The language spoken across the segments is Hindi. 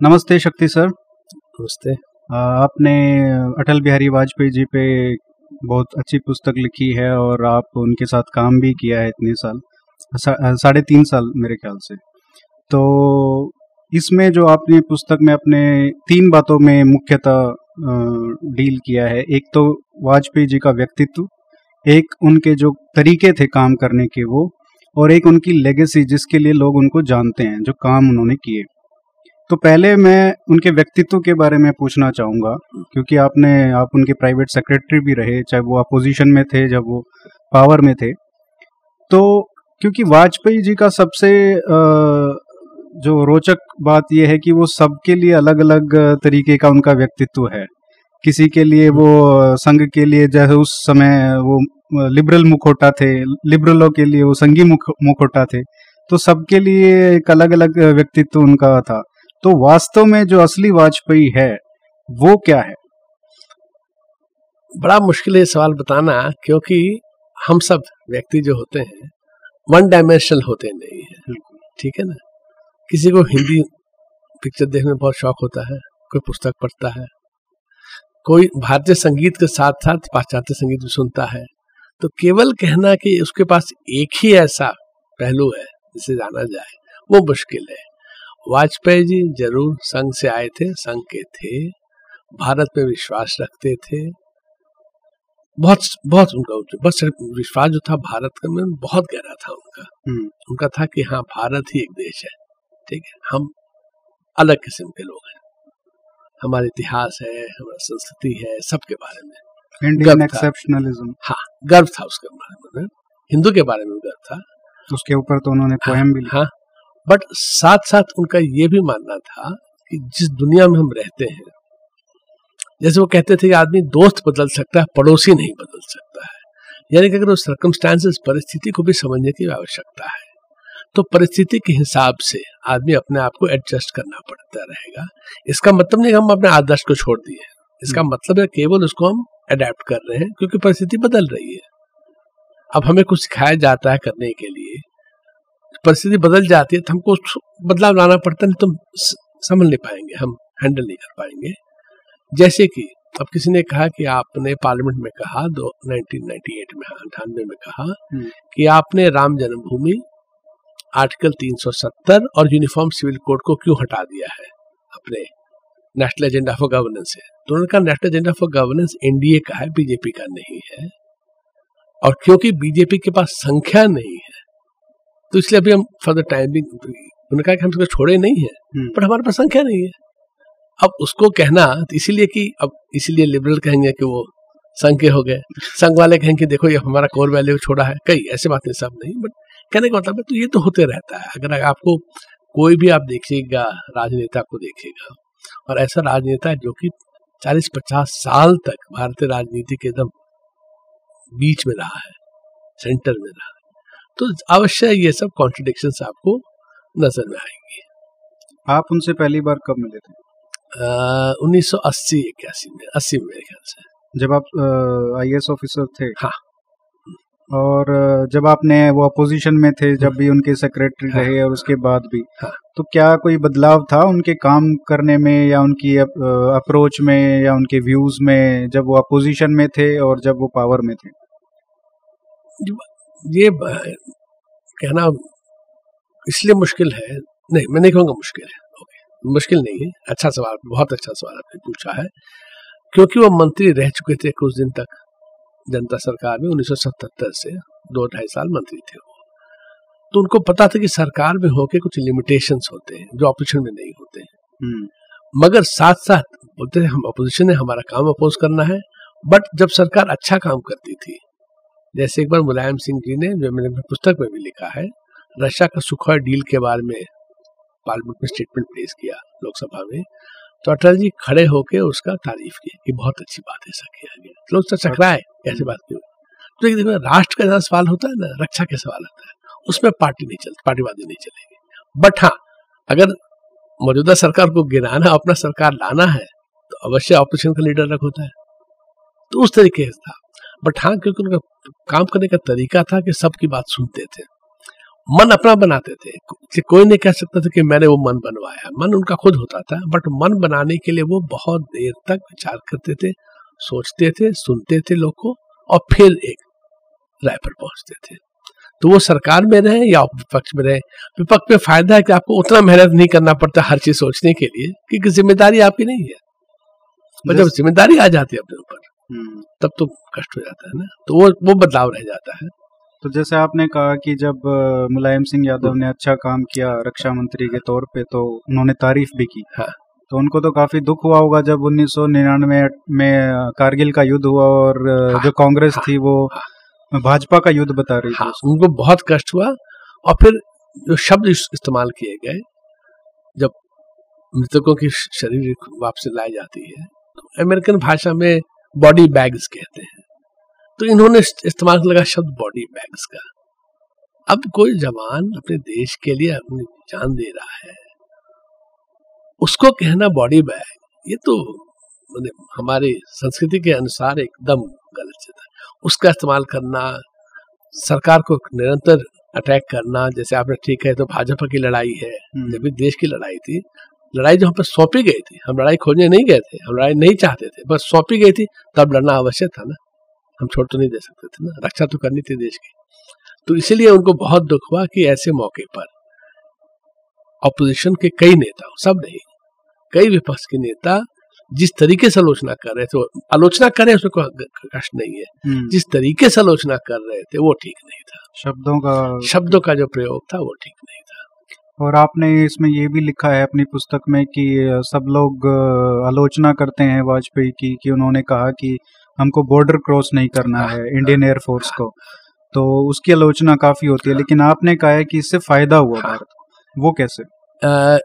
नमस्ते शक्ति सर। नमस्ते। आपने अटल बिहारी वाजपेयी जी पे बहुत अच्छी पुस्तक लिखी है और आप उनके साथ काम भी किया है इतने साल साढ़े तीन साल मेरे ख्याल से। तो इसमें जो आपने पुस्तक में अपने तीन बातों में मुख्यतः डील किया है एक तो वाजपेयी जी का व्यक्तित्व एक उनके जो तरीके थे काम करने के वो और एक उनकी लेगेसी जिसके लिए लोग उनको जानते हैं जो काम उन्होंने किए। तो पहले मैं उनके व्यक्तित्व के बारे में पूछना चाहूँगा, क्योंकि आपने, आप उनके प्राइवेट सेक्रेटरी भी रहे, चाहे वो अपोजिशन में थे, जब वो पावर में थे। तो क्योंकि वाजपेयी जी का सबसे जो रोचक बात यह है कि वो सबके लिए अलग अलग तरीके का उनका व्यक्तित्व है। किसी के लिए वो संघ के लिए, जैसे उस समय वो लिबरल मुखोटा थे लिबरलों के लिए वो संघी मुख, मुखोटा थे तो सबके लिए एक अलग अलग व्यक्तित्व उनका था। तो वास्तव में जो असली वाजपेयी है वो क्या है? बड़ा मुश्किल है सवाल बताना क्योंकि हम सब व्यक्ति जो होते हैं वन डायमेंशनल होते नहीं है। ठीक है ना? किसी को हिंदी पिक्चर देखने में बहुत शौक होता है कोई पुस्तक पढ़ता है कोई भारतीय संगीत के साथ साथ पाश्चात्य संगीत भी सुनता है तो केवल कहना कि उसके पास एक ही ऐसा पहलू है जिसे जाना जाए वो मुश्किल है। वाजपेयी जी ज़रूर संघ से आए थे संघ के थे भारत पे विश्वास रखते थे। बहुत बहुत उनका बस विश्वास जो था भारत का में बहुत गहरा था उनका। हम्म। उनका था कि हाँ भारत ही एक देश है ठीक है हम अलग किस्म के लोग हैं। हमारा इतिहास है हमारा संस्कृति है सबके बारे में। इंडियन एक्सेप्शनलिज्म हाँ गर्व था उसके बारे में हिंदू के बारे में गर्व था। उसके ऊपर तो उन्होंने हाँ, पोएम भी हाँ बट साथ साथ उनका ये भी मानना था कि जिस दुनिया में हम रहते हैं जैसे वो कहते थे कि आदमी दोस्त बदल सकता है पड़ोसी नहीं बदल सकता है। यानी कि अगर उस सर्कमस्टांसेस परिस्थिति को भी समझने की आवश्यकता है तो परिस्थिति के हिसाब से आदमी अपने आप को एडजस्ट करना पड़ता रहेगा। इसका मतलब नहीं हम अपने आदर्श को छोड़ दिए इसका हम्म। मतलब है केवल उसको हम अडेप्ट कर रहे हैं क्योंकि परिस्थिति बदल रही है। अब हमें कुछ सिखाया जाता है करने के लिए परिस्थिति बदल जाती है तो हमको बदलाव लाना पड़ता है तो समझ नहीं पाएँगे हम हैंडल नहीं कर पाएँगे। जैसे कि अब किसी ने कहा कि आपने पार्लियामेंट में कहा दो 1998 में अठानवे में कहा हम्म। कि आपने राम जन्मभूमि आर्टिकल 370 और यूनिफॉर्म सिविल कोड को क्यों हटा दिया है? अपने नेशनल एजेंडा फॉर गवर्नेंस से। तो उन्होंने कहा national agenda for governance NDA का है बीजेपी का नहीं है। और क्योंकि बीजेपी के पास संख्या नहीं है तो इसलिए अभी हम फॉर द टाइमिंग उन्होंने कहा कि हम इसको छोड़े नहीं है पर हम्म। हमारे पास संख्या नहीं है। अब उसको कहना तो इसीलिए कि अब इसीलिए लिबरल कहेंगे कि वो संघ के हो गए। संघ वाले कहेंगे देखो ये हमारा कोर वैल्यू छोड़ा है। कई ऐसे बातें सब नहीं बट कहने का मतलब है तो ये तो होते रहता है। अगर आपको कोई भी आप देखिएगा राजनेता को देखिएगा और ऐसा राजनेता जो कि 40-50 साल तक भारतीय राजनीति के एकदम बीच में रहा है सेंटर में रहा है। तो अवश्य ये सब कॉन्ट्रडिक्शन आपको नज़र में आएँगे। आप उनसे पहली बार कब मिले थे? उन्नीस सौ अस्सी इक्यासी में अस्सी में मेरे ख्याल से। जब आप आई एस ऑफिसर थे? हाँ। और जब आपने वो अपोजिशन में थे जब भी उनके सेक्रेटरी हाँ, रहे और उसके बाद भी हाँ, तो क्या कोई बदलाव था उनके काम करने में या उनकी अप्रोच में या उनके व्यूज़ में जब वो अपोजिशन में थे और जब वो पावर में थे? ये कहना इसलिए मुश्किल है? नहीं मैं नहीं कहूँगा मुश्किल है। मुश्किल नहीं है। अच्छा सवाल बहुत अच्छा सवाल आपने पूछा है। क्योंकि वो मंत्री रह चुके थे कुछ दिन तक जनता सरकार में 1977 से दो ढाई साल मंत्री थे वो। तो उनको पता था कि सरकार में होके कुछ लिमिटेशंस होते हैं जो ऑपोजिशन में नहीं होते हैं। हम्म। मगर साथ साथ बोलते थे हम अपोजिशन है हमारा काम अपोज करना है बट जब सरकार अच्छा काम करती थी जैसे एक बार मुलायम सिंह जी ने, जो मैंने पुस्तक में भी लिखा है, रशिया का सुखोई डील के बारे में पार्लियामेंट में स्टेटमेंट पेश किया लोकसभा में तो अटल जी खड़े होके उसका तारीफ़ की कि बहुत अच्छी बात है, ऐसा किया गया। लोग तो चकराए, ऐसी बात क्यों? तो एक देखो, राष्ट्र का जहाँ सवाल होता है ना, रक्षा के सवाल होता है, उसमें पार्टी नहीं चलती पार्टीवादी नहीं चलेगी। बट हाँ अगर मौजूदा सरकार को गिराना, अपना सरकार लाना है तो अवश्य ऑपोजिशन का लीडर रख होता है। तो उस तरीके से था। बट हाँ क्योंकि उनका काम करने का तरीका था कि सबकी बात सुनते थे। मन अपना बनाते थे। कि कोई नहीं कह सकता था कि मैंने वो मन बनवाया। मन उनका खुद होता था बट मन बनाने के लिए वो बहुत देर तक विचार करते थे सोचते थे सुनते थे लोग को और फिर एक राय पर पहुँचते थे। तो वो सरकार में रहे या विपक्ष में रहे विपक्ष में फ़ायदा है कि आपको उतना मेहनत नहीं करना पड़ता हर चीज़ सोचने के लिए क्योंकि ज़िम्मेदारी आपकी नहीं है। जब ज़िम्मेदारी आ जाती है अपने ऊपर। तब तो कष्ट हो जाता है ना? तो वो वो बदलाव रह जाता है। तो जैसे आपने कहा कि जब मुलायम सिंह यादव ने अच्छा काम किया रक्षा मंत्री के तौर पे तो उन्होंने तारीफ़ भी की। हाँ। तो उनको तो काफ़ी दुख हुआ होगा जब उन्नीस में कारगिल का युद्ध हुआ और हाँ, जो कांग्रेस हाँ, थी वो हाँ, भाजपा का युद्ध बता रही हाँ, थी उनको बहुत कष्ट हुआ और फिर जो शब्द इस्तेमाल किए गए जब मृतकों की शरीर वापस लाई जाती है तो अमेरिकन भाषा में बॉडी बैग्स कहते हैं। तो इन्होंने इस्तेमाल लगा शब्द बॉडी बैग्स का। अब कोई जवान अपने देश के लिए अपनी जान दे रहा है उसको कहना बॉडी बैग ये तो मतलब हमारे संस्कृति के अनुसार एकदम गलत चीज़ है। उसका इस्तेमाल करना सरकार को निरंतर अटैक करना जैसे आपने ठीक है तो भाजपा की लड़ाई है हम्म। जब भी देश की लड़ाई थी लड़ाई जो हम पर सौंपी गई थी हम लड़ाई खोजने नहीं गए थे हम लड़ाई नहीं चाहते थे बस सौंपी गई थी तब लड़ना आवश्यक था ना। हम छोड़ तो नहीं दे सकते थे ना रक्षा तो करनी थी देश की। तो इसीलिए उनको बहुत दुख हुआ कि ऐसे मौके पर ऑपोजिशन के कई नेता सब नहीं कई विपक्ष के नेता जिस तरीके से आलोचना कर रहे थे आलोचना कर उसमें कोई कष्ट नहीं है। हम्म। जिस तरीके से आलोचना कर रहे थे वो ठीक नहीं था। शब्दों का शब्दों का जो प्रयोग था वो ठीक नहीं था। और आपने इसमें ये भी लिखा है अपनी पुस्तक में कि सब लोग आलोचना करते हैं वाजपेयी की कि उन्होंने कहा कि हमको बॉर्डर क्रॉस नहीं करना हाँ, इंडियन एयरफोर्स। को तो उसकी आलोचना काफ़ी होती है लेकिन आपने कहा है कि इससे फ़ायदा हुआ हाँ। भारत वो कैसे आ,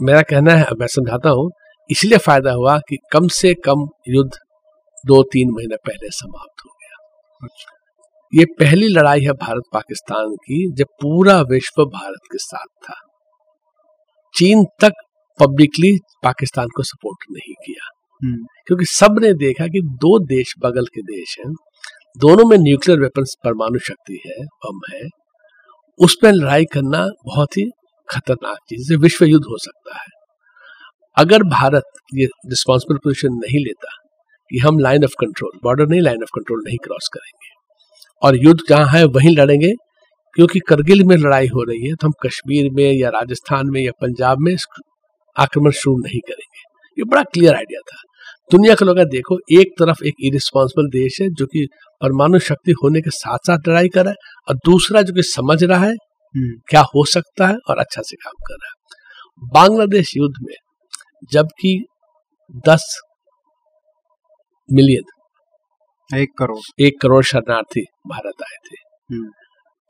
मेरा कहना है मैं समझाता हूँ इसलिए फ़ायदा हुआ कि कम से कम युद्ध दो तीन महीने पहले समाप्त हो गया अच्छा। ये पहली लड़ाई है भारत पाकिस्तान की जब पूरा विश्व भारत के साथ था। चीन तक पब्लिकली पाकिस्तान को सपोर्ट नहीं किया। हम्म। क्योंकि सबने देखा कि दो देश बगल के देश हैं दोनों में न्यूक्लियर वेपन्स परमाणु शक्ति है बम है उस पर लड़ाई करना बहुत ही खतरनाक चीज़ है विश्व युद्ध हो सकता है। अगर भारत ये रिस्पॉन्सिबल पोजिशन नहीं लेता कि हम लाइन ऑफ़ कंट्रोल बॉर्डर नहीं लाइन ऑफ़ कंट्रोल नहीं क्रॉस करेंगे। और युद्ध जहाँ है वहीं लड़ेंगे क्योंकि करगिल में लड़ाई हो रही है तो हम कश्मीर में या राजस्थान में या पंजाब में आक्रमण शुरू नहीं करेंगे। ये बड़ा क्लियर आइडिया था। दुनिया के लोग देखो एक तरफ़ एक इरिस्पॉन्सिबल देश है जो कि परमाणु शक्ति होने के साथ साथ लड़ाई कर रहा है और दूसरा जो कि समझ रहा है हम्म। क्या हो सकता है और अच्छा से काम कर रहा है। बांग्लादेश युद्ध में जबकि दस मिलियन एक करोड़। एक करोड़ शरणार्थी भारत आए थे। हम्म।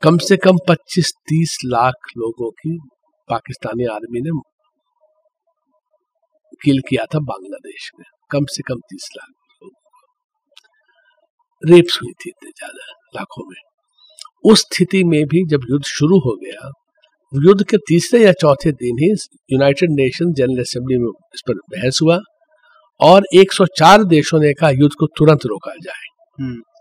कम से कम 25-30 लाख लोगों की पाकिस्तानी आर्मी ने किल किया था बांग्लादेश में। कम से कम तीस लाख रेप्स हुई थी इतने ज़्यादा लाखों में। उस स्थिति में भी जब युद्ध शुरू हो गया युद्ध के तीसरे या चौथे दिन ही यूनाइटेड नेशन जनरल असेंबली में इस पर बहस हुआ और 104 देशों ने कहा युद्ध को तुरंत रोका जाए।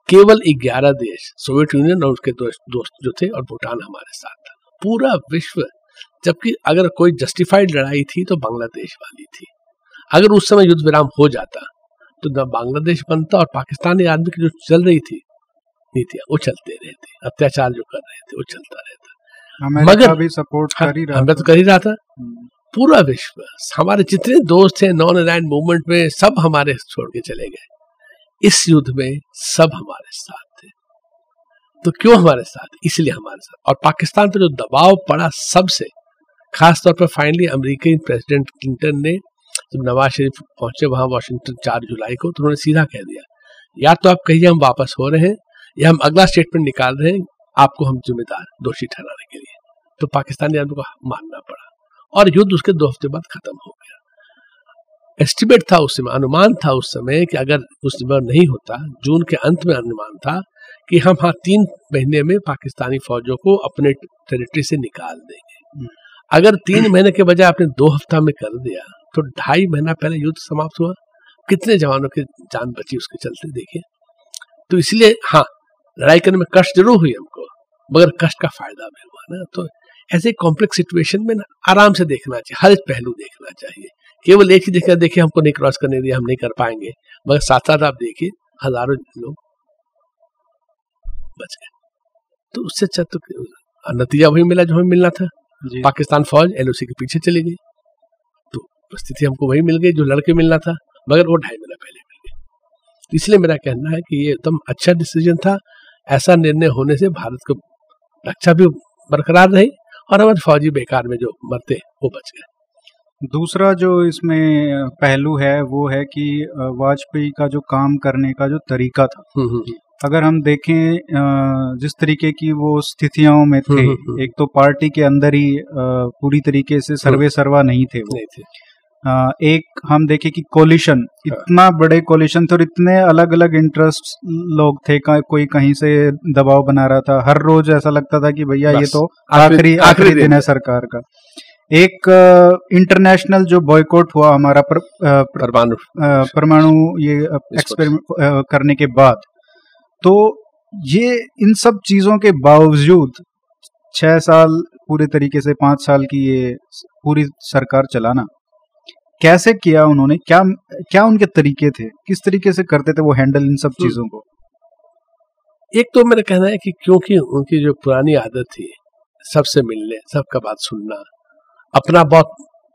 केवल 11 देश सोवियत यूनियन और उसके दोस्त जो थे और भूटान हमारे साथ था। पूरा विश्व जबकि अगर कोई जस्टिफाइड लड़ाई थी तो बांग्लादेश वाली थी। अगर उस समय युद्ध विराम हो जाता तो न बांग्लादेश बनता और पाकिस्तानी आदमी की जो चल रही थी नीतियाँ वो चलते रहते। अत्याचार जो कर रहे थे वो चलता रहता। मगर भी सपोर्ट कर ही रहा तो कर ही रहा था। हम्म। पूरा विश्व हमारे जितने दोस्त थे नॉन अलाइंड मूवमेंट में सब हमारे छोड़ के चले गए। इस युद्ध में सब हमारे साथ थे। तो क्यों हमारे साथ? इसलिए हमारे साथ। और पाकिस्तान पर जो दबाव पड़ा सबसे, खासतौर पर फाइनली अमेरिकी प्रेसिडेंट क्लिंटन ने, जब नवाज़ शरीफ पहुँचे वहाँ वाशिंगटन चार जुलाई को तो उन्होंने सीधा कह दिया, या तो आप कहिए हम वापस हो रहे हैं, या हम अगला स्टेटमेंट निकाल रहे हैं, आपको हम जिम्मेदार, दोषी ठहराने के लिए। तो पाकिस्तानी आदमी को मानना पड़ा। और युद्ध उसके दो हफ़्ते बाद खत्म हो गया। एस्टिमेट था उस समय अनुमान था उस समय कि अगर उस समय नहीं होता जून के अंत में अनुमान था कि हम हाँ तीन महीने में पाकिस्तानी फौजों को अपने टेरिटरी से निकाल देंगे। हम्म। अगर तीन महीने के बजाय आपने दो हफ़्ता में कर दिया तो ढाई महीना पहले युद्ध समाप्त हुआ। कितने जवानों की जान बची उसके चलते देखिए। तो इसलिए हाँ लड़ाई करने में कष्ट ज़रूर हुई हमको मगर कष्ट का फ़ायदा भी हुआ ना। तो ऐसे कॉम्प्लेक्स सिचुएशन में ना आराम से देखना चाहिए हर पहलू देखना चाहिए। केवल एक ही देखना देखिए हमको नहीं क्रॉस करने दिया हम नहीं कर पाएँगे। मगर साथ साथ आप देखिए हज़ारों लोग बच गए। तो उससे अच्छा तो नतीजा वही मिला जो हमें मिलना था। पाकिस्तान फौज एलओसी के पीछे चली गई। तो स्थिति हमको वही मिल गई जो लड़के मिलना था मगर वो ढाई महीना पहले मिल गई। इसलिए मेरा कहना है कि ये एकदम अच्छा डिसीज़न था। ऐसा निर्णय होने से भारत को रक्षा भी बरकरार रही और हमारे फौजी बेकार में जो मरते वो बच गए। दूसरा जो इसमें पहलू है वो है कि वाजपेयी का जो काम करने का जो तरीका था। हम्म, हम्म, हम्म। अगर हम देखें जिस तरीके की वो स्थितियों में थे एक तो पार्टी के अंदर ही पूरी तरीके से सर्वे सर्वा नहीं थे वो। नहीं थे। एक हम देखें कि कोलिशन हाँ। इतना बड़े कोलिशन थे और इतने अलग अलग इंटरेस्ट लोग थे कोई कहीं से दबाव बना रहा था। हर रोज ऐसा लगता था कि भैया ये तो आखिरी आखिरी दिन है। सरकार का। एक इंटरनेशनल जो बॉयकॉट हुआ हमारा परमाणु। परमाणु ये एक्सपेरिमेंट करने के बाद। तो ये इन सब चीज़ों के बावजूद छह साल पूरे तरीके से पाँच साल की ये पूरी सरकार चलाना कैसे किया उन्होंने? क्या क्या उनके तरीके थे? किस तरीके से करते थे वो हैंडल इन सब हम्म। चीज़ों को? एक तो मेरा कहना है कि क्योंकि उनकी जो पुरानी आदत थी सबसे मिलने सबका बात सुनना अपना बहुत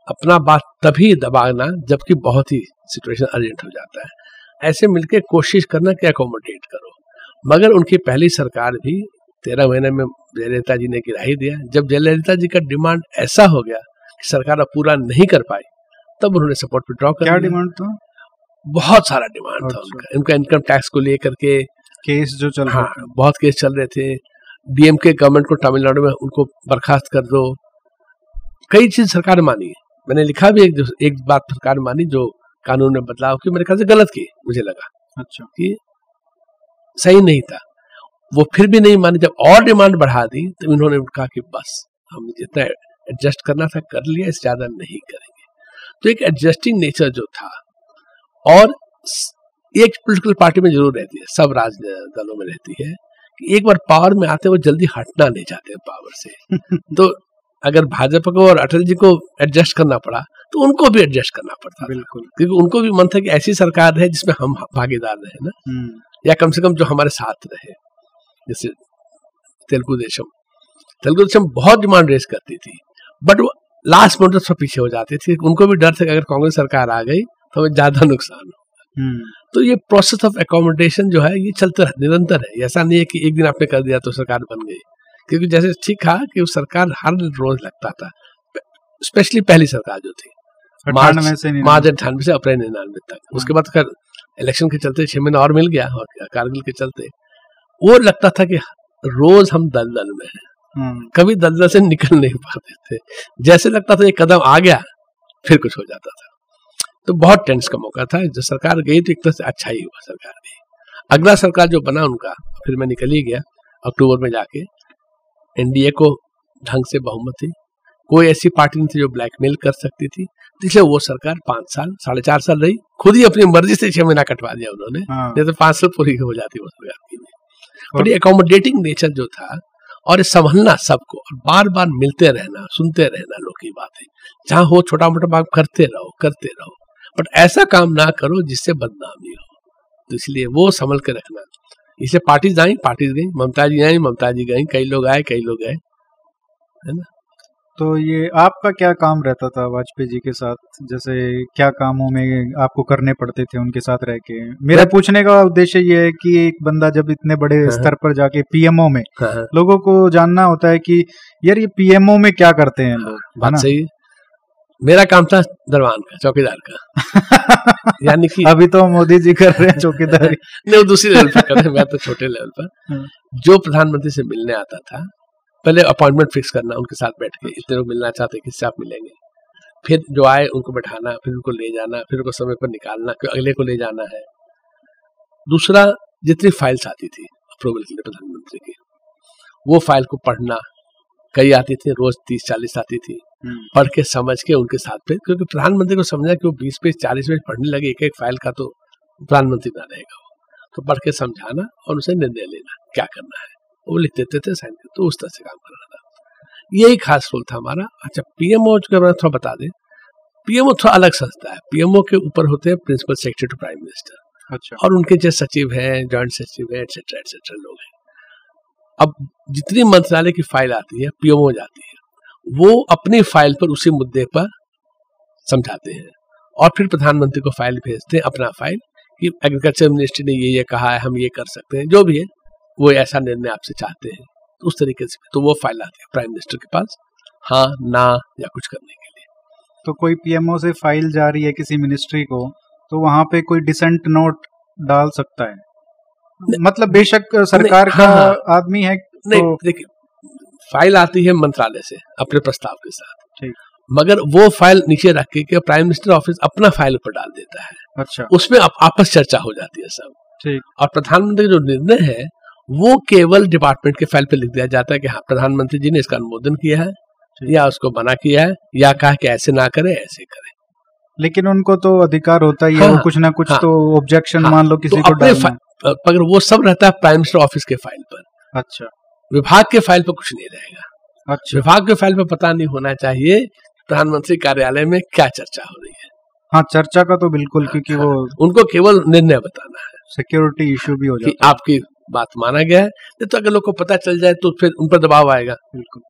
अपना बात तभी दबाना जबकि बहुत ही सिचुएशन अर्जेंट हो जाता है। ऐसे मिलके कोशिश करना कि अकोमोडेट करो। मगर उनकी पहली सरकार भी तेरह महीने में जयललिता जी ने गिरा ही दिया। जब जयललिता जी का डिमांड ऐसा हो गया कि सरकार अब पूरा नहीं कर पाई तब उन्होंने सपोर्ट विड्रॉ कर क्या डिमांड था? बहुत सारा डिमांड था उनका। उनका इनकम टैक्स को लेकर के केस जो चल हाँ बहुत केस चल रहे थे। डीएमके गवर्नमेंट को तमिलनाडु में उनको बर्खास्त कर दो। कई चीज़ सरकार मानी मैंने लिखा भी एक एक बात सरकार मानी जो कानून में बदलाव की मेरे ख्याल से गलत की मुझे लगा अच्छा। कि सही नहीं था। वो फिर भी नहीं मानी जब और डिमांड बढ़ा दी तो इन्होंने कहा कि बस हम जितना एडजस्ट करना था कर लिया इससे ज़्यादा नहीं करेंगे। तो एक एडजस्टिंग नेचर जो था और एक पोलिटिकल पार्टी में ज़रूर रहती है सब राज दलों में रहती है कि एक बार पावर में आते वो जल्दी हटना नहीं चाहते पावर से। तो अगर भाजपा को और अटल जी को एडजस्ट करना पड़ा तो उनको भी एडजस्ट करना पड़ता बिल्कुल। क्योंकि उनको भी मन था कि ऐसी सरकार है जिसमें हम भागीदार रहे ना। हम्म। या कम से कम जो हमारे साथ रहे। जैसे तेलुगु देशम। तेलुगु देशम बहुत डिमांड रेस करती थी। बट वो लास्ट मोमेंट पर पीछे हो जाती थी। उनको भी डर था कि अगर कांग्रेस सरकार आ गई तो हमें ज़्यादा नुकसान हो हम्म। तो ये प्रोसेस ऑफ़ एकोमोडेशन जो है ये चलते निरंतर है। ऐसा नहीं है कि एक दिन आपने कर दिया तो सरकार बन गई। क्योंकि जैसे ठीक था कि वो सरकार हर रोज लगता था स्पेशली पहली सरकार जो थी। मार्च अट्ठानवे से अप्रैल निन्यानवे तक। हाँ। उसके बाद कर इलेक्शन के चलते छह महीना और मिल गया और कारगिल के चलते। वो लगता था कि रोज हम दलदल में हैं। हम्म। कभी दलदल से निकल नहीं पाते थे। जैसे लगता था एक कदम आ गया फिर कुछ हो जाता था। तो बहुत टेंस का मौका था। जो सरकार गई तो एक तरह से अच्छा ही हुआ सरकार गई अगला सरकार जो बना उनका फिर मैं निकल ही गया अक्टूबर में जाके। एनडीए को ढंग से बहुमत थी। कोई ऐसी पार्टी नहीं थी जो ब्लैकमेल कर सकती थी। इसलिए वो सरकार पाँच साल साढ़े चार साल रही। खुद ही अपनी मर्ज़ी से छह महीना कटवा दिया उन्होंने। हाँ। नहीं तो पाँच साल पूरी हो जाती वो सरकार की। बट एकोमोडेटिंग नेचर जो था और संभलना सबको और बार बार मिलते रहना सुनते रहना लोग की बातें। जहाँ हो छोटा मोटा बात करते रहो करते रहो। बट ऐसा काम ना करो जिससे बदनामी हो। तो इसलिए वो संभल के रखना। इसे पार्टीज़ आई पार्टीज़ गई ममता जी आई ममता जी गई कई लोग आए कई लोग गए है ना? तो ये आपका क्या काम रहता था वाजपेयी जी के साथ? जैसे क्या कामों में आपको करने पड़ते थे उनके साथ रह के? मेरा पूछने का उद्देश्य ये है कि एक बंदा जब इतने बड़े हाँ, हाँ। स्तर पर जाके पीएमओ में हाँ, लोगों को जानना होता है कि यार ये पीएमओ में क्या करते हैं लोग बात सही मेरा काम था दरबान का चौकीदार का। यानी कि अभी तो मोदी जी कर रहे हैं चौकीदारी। नहीं दूसरी लेवल पर कर रहे हैं मैं तो छोटे लेवल पर। जो प्रधानमंत्री से मिलने आता था पहले अपॉइंटमेंट फिक्स करना उनके साथ बैठ के इतने लोग मिलना चाहते किससे आप मिलेंगे? फिर जो आए उनको बैठाना फिर उनको ले जाना फिर उनको समय पर निकालना फिर अगले को ले जाना है। दूसरा जितनी फाइल्स आती थी अप्रूवल के लिए प्रधानमंत्री की वो फ़ाइल को पढ़ना कई आती थी रोज तीस चालीस आती थी। पढ़ के समझ के उनके साथ पे। क्योंकि प्रधानमंत्री को समझा कि वो बीस पेज चालीस पेज पढ़ने लगे एक एक फ़ाइल का तो प्रधानमंत्री ना रहेगा वो। तो पढ़ के समझाना और उसे निर्णय लेना क्या करना है। वो लिख देते थे साइन तो उस तरह से काम कर रहा था। यही खास रोल था हमारा। अच्छा पीएमओ के बारे में थोड़ा बता दें। पीएमओ थोड़ा अलग संस्था है। पीएमओ के ऊपर होते हैं principal secretary to prime minister अच्छा। और उनके जो सचिव हैं जॉइंट सचिव हैं एटसेट्रा एटसेट्रा लोग हैं। अब जितनी मंत्रालय की फ़ाइल आती है पीएमओ जाती है। वो अपनी फ़ाइल पर उसी मुद्दे पर समझाते हैं। और फिर प्रधानमंत्री को फ़ाइल भेजते हैं अपना फ़ाइल कि एग्रीकल्चर मिनिस्ट्री ने ये ये कहा है हम ये कर सकते हैं जो भी है वो ऐसा निर्णय आपसे चाहते हैं। तो उस तरीके से तो वो फ़ाइल आती है प्राइम मिनिस्टर के पास हाँ ना या कुछ करने के लिए। तो कोई पीएमओ से फ़ाइल जा रही है किसी मिनिस्ट्री को तो वहाँ पे कोई डिसेंट नोट डाल सकता है? मतलब बेशक सरकार हाँ, का हाँ। आदमी है नहीं तो देखिए फ़ाइल आती है मंत्रालय से अपने प्रस्ताव के साथ। ठीक। मगर वो फ़ाइल नीचे रख के प्राइम मिनिस्टर ऑफ़िस अपना फ़ाइल ऊपर डाल देता है। अच्छा। उसमें आप, आपस चर्चा हो जाती है सब। ठीक। और प्रधानमंत्री का जो निर्णय है वो केवल डिपार्टमेंट के फ़ाइल पे लिख दिया जाता है कि हाँ प्रधानमंत्री जी ने इसका अनुमोदन किया है या उसको मना किया है या कहा कि ऐसे ना करे ऐसे करे। लेकिन उनको तो अधिकार होता ही है हाँ, कुछ ना कुछ हाँ, तो ऑब्जेक्शन हाँ, मान लो किसी तो को मगर वो सब रहता है प्राइम मिनिस्टर ऑफ़िस के फ़ाइल पर। अच्छा। विभाग के फ़ाइल पर कुछ नहीं रहेगा। अच्छा। विभाग के फ़ाइल पर पता नहीं होना चाहिए प्रधानमंत्री कार्यालय में क्या चर्चा हो रही है। हाँ चर्चा का तो बिल्कुल क्योंकि वो उनको केवल निर्णय बताना है सिक्योरिटी इश्यू भी हो जाता है। आपकी बात माना गया है। नहीं तो अगर लोग को पता चल जाए तो फिर उन पर दबाव आएगा। बिल्कुल।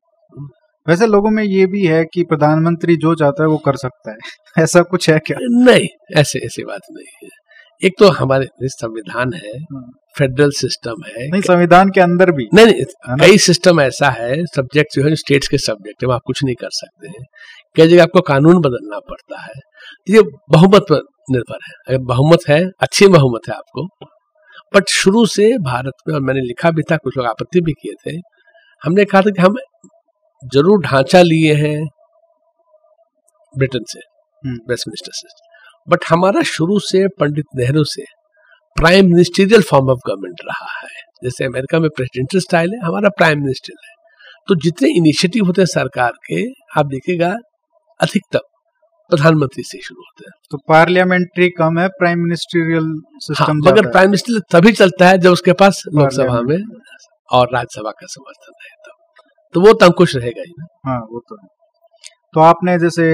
वैसे लोगों में ये भी है कि प्रधानमंत्री जो चाहता है वो कर सकता है। ऐसा कुछ है क्या? नहीं ऐसे ऐसी बात नहीं है। एक तो हमारे संविधान है फेडरल सिस्टम है। नहीं संविधान के अंदर भी। नहीं नहीं कई सिस्टम ऐसा है सब्जेक्ट जो है स्टेट्स के सब्जेक्ट है वहाँ कुछ नहीं कर सकते हैं। कई जगह आपको कानून बदलना पड़ता है। ये बहुमत पर निर्भर है। अगर बहुमत है अच्छी बहुमत है आपको। बट शुरू से भारत में और मैंने लिखा भी था कुछ लोग आपत्ति भी किए थे हमने कहा था कि हम ज़रूर ढांचा लिए हैं ब्रिटेन से हम्म। वेस्टमिनिस्टर से। बट हमारा शुरू से पंडित नेहरू से prime ministerial form of government रहा है। जैसे अमेरिका में प्रेसिडेंशियल स्टाइल है हमारा प्राइम मिनिस्टर है। तो जितने इनिशिएटिव होते हैं सरकार के आप देखिएगा अधिकतम प्रधानमंत्री से शुरू होते हैं। तो पार्लियामेंट्री कम है प्राइम मिनिस्ट्रियल हाँ, सिस्टम मगर प्राइम मिनिस्टर तभी चलता है जब उसके पास लोकसभा में और राज्यसभा का समर्थन है तब तो वो तो अंकुश रहेगा ही ना। हाँ वो तो है। तो आपने जैसे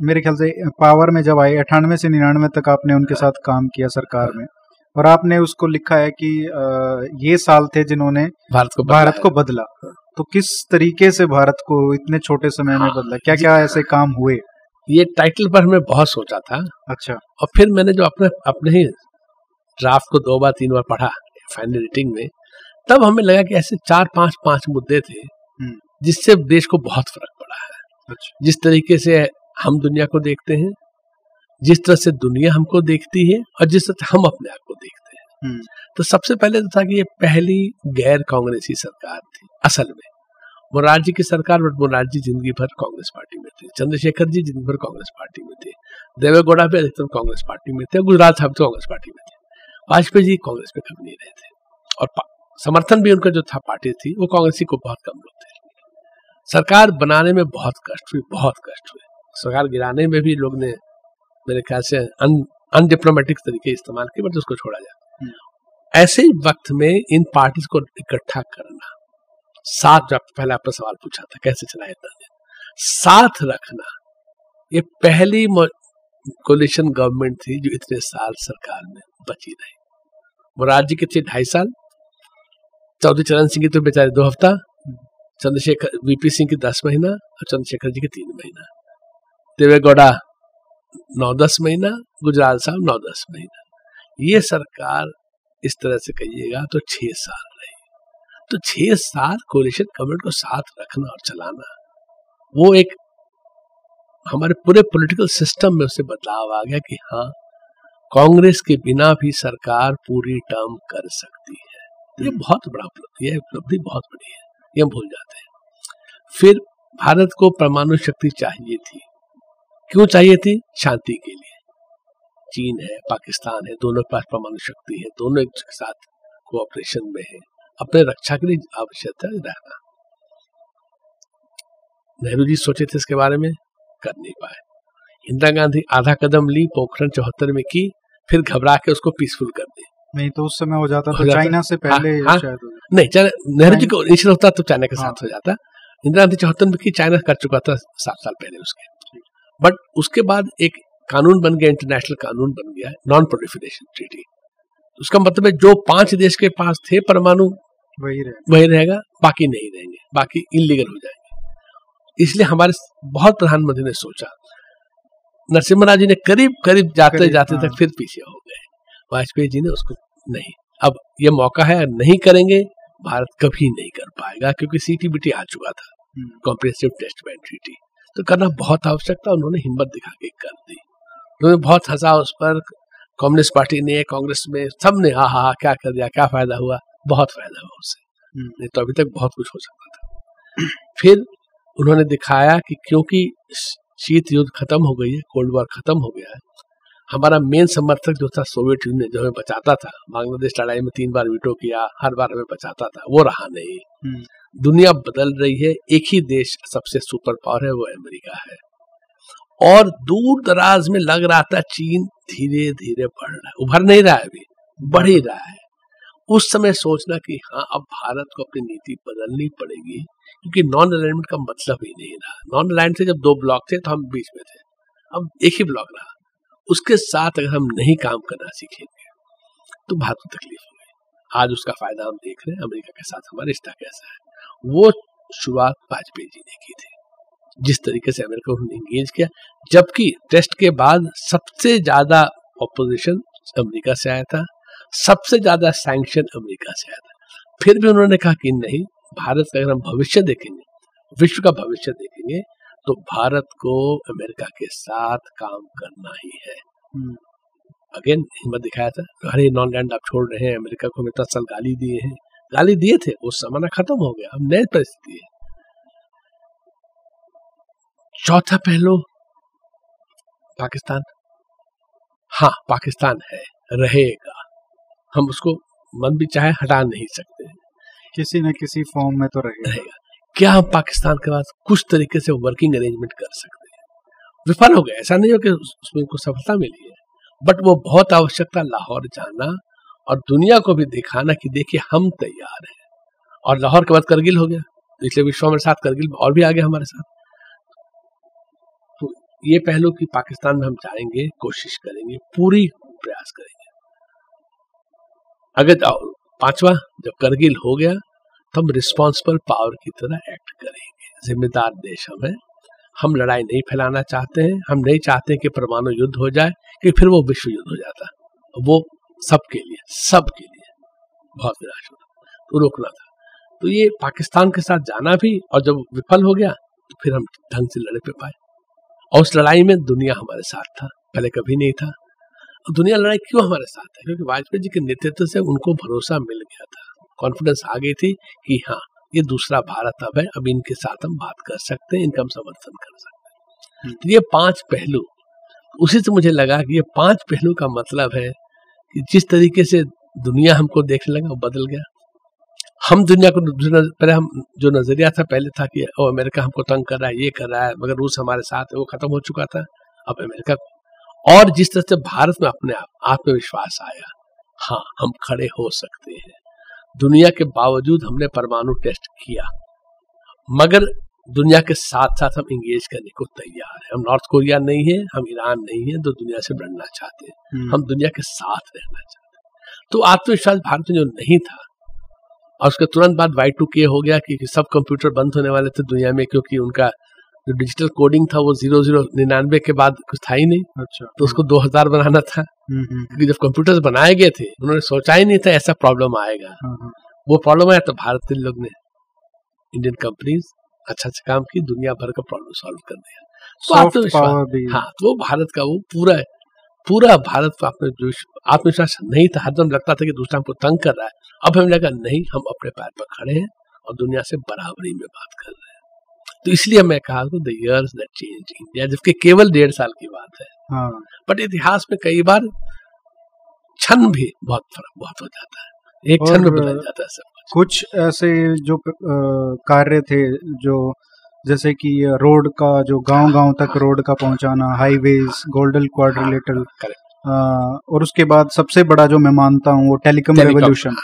मेरे ख्याल से पावर में जब आए अठानवे से निन्यानवे तक आपने उनके साथ काम किया सरकार में। और आपने उसको लिखा है कि ये साल थे जिन्होंने भारत को भारत को बदला। तो किस तरीके से भारत को इतने छोटे समय में हाँ, बदला क्या क्या ऐसे काम हुए? ये टाइटल पर हमें बहुत सोचा था। अच्छा। और फिर मैंने जो अपने अपने ही ड्राफ्ट को दो बार तीन बार पढ़ा फाइनल एडिटिंग में तब हमें लगा कि ऐसे चार पाँच पाँच मुद्दे थे हम्म। जिससे देश को बहुत फ़र्क पड़ा है। अच्छा। जिस तरीके से हम दुनिया को देखते हैं जिस तरह से दुनिया हमको देखती है और जिस तरह से हम अपने आप को देखते हैं। हम्म, तो सबसे पहले तो था कि ये पहली गैर कांग्रेसी सरकार थी असल में। मोरारजी की सरकार बट मोरारजी ज़िंदगी भर कांग्रेस पार्टी में थे। चंद्रशेखर जी ज़िंदगी भर कांग्रेस पार्टी में थे। देवेगौड़ा भी अधिकतर कांग्रेस पार्टी में थे गुजरात साहब तो कांग्रेस पार्टी में थे। वाजपेयी जी कांग्रेस में कभी नहीं रहे थे। और समर्थन भी उनका जो था पार्टी थी वो कांग्रेसी को बहुत कम लोग थे। सरकार बनाने में बहुत कष्ट हुई बहुत कष्ट हुए। सरकार गिराने में भी लोग ने मेरे ख्याल से अनडिप्लोमेटिक अन तरीके इस्तेमाल किए बट उसको छोड़ा जाए। ऐसे वक्त में इन पार्टीज़ को इकट्ठा करना साथ जो पहले आपने सवाल पूछा था कैसे चलाए इतना दिन साथ रखना ये पहली कोलिशन गवर्नमेंट थी जो इतने साल सरकार में बची रही। मोरारजी के थे ढाई साल? चौधरी चरण सिंह की तो बेचारे दो हफ़्ता चंद्रशेखर वीपी सिंह की दस महीना और चंद्रशेखर जी के तीन महीना। देवेगौड़ा, नौ दस महीना, गुजराल साहब नौ दस महीना। ये सरकार इस तरह से कहिएगा तो छह साल रही। तो छह साल कोलिशन गवर्नमेंट को साथ रखना और चलाना, वो एक हमारे पूरे पॉलिटिकल सिस्टम में उससे बदलाव आ गया कि हाँ कांग्रेस के बिना भी सरकार पूरी टर्म कर सकती है। तो ये बहुत बड़ा उपलब्धि है, उपलब्धि बहुत बड़ी है, ये हम भूल जाते हैं। फिर भारत को परमाणु शक्ति चाहिए थी। क्यों चाहिए थी? शांति के लिए। चीन है पाकिस्तान है दोनों के पास परमाणु शक्ति है दोनों एक साथ कोऑपरेशन में है। अपने रक्षा के लिए आवश्यकता रहना। नेहरू जी सोचे थे इसके बारे में कर नहीं पाए। इंदिरा गांधी आधा कदम ली पोखरण चौहत्तर में की फिर घबरा के उसको पीसफुल कर दी नहीं तो उस समय हो जाता हो तो चाइना से पहले हाँ, शायद नहीं नेहरू जी को इनिशियल होता तो चाइना के हाँ। साथ हो जाता। इंदिरा गांधी चौहत्तर में की चाइना कर चुका था सात साल पहले उसके। बट उसके बाद एक कानून बन गया इंटरनेशनल कानून बन गया नॉन प्रोलिफरेशन ट्रीटी उसका मतलब है जो पाँच देश के पास थे परमाणु वही रहे वही रहेगा बाकी नहीं रहेंगे बाकी इलीगल हो जाएँगे। इसलिए हमारे बहुत प्रधानमंत्री ने सोचा। नरसिम्हा राव जी ने करीब करीब जाते करीब, जाते हाँ। तक फिर पीछे हो गए। वाजपेयी जी ने उसको नहीं अब ये मौका है नहीं करेंगे भारत कभी नहीं कर पाएगा क्योंकि सीटीबीटी आ चुका था। कॉम्प्रिहेंसिव टेस्ट बैंड ट्रीटी तो करना बहुत आवश्यक था उन्होंने हिम्मत दिखा के कर दी। उन्होंने बहुत हंसा उस पर कम्युनिस्ट पार्टी ने कांग्रेस में सबने हा हा क्या कर दिया क्या फ़ायदा हुआ? बहुत फ़ायदा हुआ उससे। हम्म, नहीं तो अभी तक बहुत कुछ हो सकता था। फिर उन्होंने दिखाया कि क्योंकि शीत युद्ध खत्म हो गई है कोल्ड वॉर खत्म हो गया है हमारा मेन समर्थक जो था सोवियत यूनियन जो हमें बचाता था बांग्लादेश लड़ाई में तीन बार वीटो किया हर बार हमें बचाता था वो रहा नहीं। हम्म, दुनिया बदल रही है एक ही देश सबसे सुपर पावर है वो अमेरिका है। और दूर दराज में लग रहा था चीन धीरे धीरे बढ़ रहा है। उभर नहीं रहा है अभी बढ़ ही रहा है। उस समय सोचना कि हाँ अब भारत को अपनी नीति बदलनी पड़ेगी क्योंकि नॉन अलाइनमेंट का मतलब ही नहीं रहा। नॉन अलाइन से जब दो ब्लॉक थे तो हम बीच में थे। अब एक ही ब्लॉक रहा। उसके साथ अगर हम नहीं काम करना सीखेंगे तो भारत को तकलीफ़ होगी। आज उसका फ़ायदा हम देख रहे हैं, अमेरिका के साथ हमारा रिश्ता कैसा है। वो शुरुआत वाजपेयी जी ने की थी। जिस तरीके से अमेरिका उन्होंने इंगेज किया, जबकि टेस्ट के बाद सबसे ज़्यादा ऑपोजिशन अमेरिका से आया था, सबसे ज़्यादा सैंक्शन अमेरिका से आया था। फिर भी उन्होंने कहा कि नहीं, भारत का अगर हम भविष्य देखेंगे, विश्व का भविष्य देखेंगे तो भारत को अमेरिका के साथ काम करना ही है। हम्म, अगेन हिम्मत दिखाया था। अरे नॉन लैंड आप छोड़ रहे हैं अमेरिका को इतना साल गाली दिए हैं। गाली दिए थे वो जमाना खत्म हो गया अब नई परिस्थिति है। चौथा पहलू पाकिस्तान। हाँ पाकिस्तान है रहेगा। हम उसको मन भी चाहे हटा नहीं सकते। किसी न किसी फॉर्म में तो रहेगा। रहेगा। क्या हम पाकिस्तान के पास कुछ तरीके से वर्किंग अरेंजमेंट कर सकते हैं? विफल हो गया ऐसा नहीं हो कि उसमें उनको सफलता मिली है। बट वो बहुत आवश्यक था लाहौर जाना और दुनिया को भी दिखाना कि देखिए हम तैयार हैं। और लाहौर के बाद करगिल हो गया। इसलिए विश्व हमारे साथ करगिल और भी आगे हमारे साथ। तो ये पहलू कि पाकिस्तान में हम जाएँगे, कोशिश करेंगे, पूरी प्रयास करेंगे। अगर पांचवा, जब करगिल हो गया हम रिस्पॉन्सिबल पावर की तरह एक्ट करेंगे। जिम्मेदार देश हमें हम लड़ाई नहीं फैलाना चाहते हैं। हम नहीं चाहते कि परमाणु युद्ध हो जाए, कि फिर वो विश्व युद्ध हो जाता। वो सबके लिए सबके लिए बहुत निराश होता तो रोकना था। तो ये पाकिस्तान के साथ जाना भी और जब विफल हो गया तो फिर हम ढंग से लड़े पे पाए। और उस लड़ाई में दुनिया हमारे साथ था। पहले कभी नहीं था। दुनिया लड़ाई क्यों हमारे साथ है? क्योंकि वाजपेयी जी के नेतृत्व से उनको भरोसा मिल गया था। कॉन्फिडेंस आ गई थी कि हाँ ये दूसरा भारत अब है अब इनके साथ हम बात कर सकते हैं इनका हम समर्थन कर सकते हैं। तो ये पाँच पहलू उसी से मुझे लगा कि ये पाँच पहलू का मतलब है कि जिस तरीके से दुनिया हमको देखने लगा वो बदल गया। हम दुनिया को पहले हम जो नज़रिया था पहले था कि ओ अमेरिका हमको तंग कर रहा है ये कर रहा है मगर रूस हमारे साथ है वो खत्म हो चुका था अब अमेरिका को। और जिस तरह से भारत में अपने आप आत्मविश्वास आया हाँ हम खड़े हो सकते हैं। दुनिया के बावजूद हमने परमाणु टेस्ट किया। मगर दुनिया के साथ साथ हम इंगेज करने को तैयार हैं। हम नॉर्थ कोरिया नहीं है हम ईरान नहीं है तो दुनिया से बढ़ना चाहते हैं। हम्म, हम दुनिया के साथ रहना चाहते हैं। तो आत्मविश्वास भारत में जो नहीं था और उसके तुरंत बाद वाई टू के हो गया कि कि सब कंप्यूटर बंद होने वाले थे दुनिया में क्योंकि उनका जो डिजिटल कोडिंग था वो ज़ीरो ज़ीरो निन्यानवे के बाद कुछ था ही नहीं। अच्छा। तो उसको दो हज़ार बनाना था। हम्म, हम्म, क्योंकि जब कंप्यूटर्स बनाए गए थे उन्होंने सोचा ही नहीं था ऐसा प्रॉब्लम आएगा। हाँ, हाँ, वो प्रॉब्लम आया तो भारत के लोग ने इंडियन कंपनीज़ अच्छा अच्छा काम की दुनिया भर का प्रॉब्लम सॉल्व कर दिया। तो आत्मविश्वास हाँ तो वो भारत का वो पूरा पूरा भारत का अपने आत्मविश्वास नहीं था हरदम लगता था कि दूसरा हमको तंग कर रहा है। अब हमें लगा नहीं हम अपने पैर पर खड़े हैं और दुनिया से बराबरी में बात कर रहे हैं। तो इसलिए मैं कहा the years that change India जबकि केवल डेढ़ साल की बात है। हाँ। बट इतिहास में कई बार क्षण भी बहुत फ़र्क बहुत हो जाता है। एक क्षण में बदल जाता है सब कुछ। कुछ ऐसे जो कार्य थे जो जैसे कि रोड का जो गाँव गाँव तक रोड का पहुंचाना हाईवेज गोल्डन क्वाड्रिलेटरल और उसके बाद सबसे बड़ा जो मैं मानता हूँ वो टेलीकॉम रेवोल्यूशन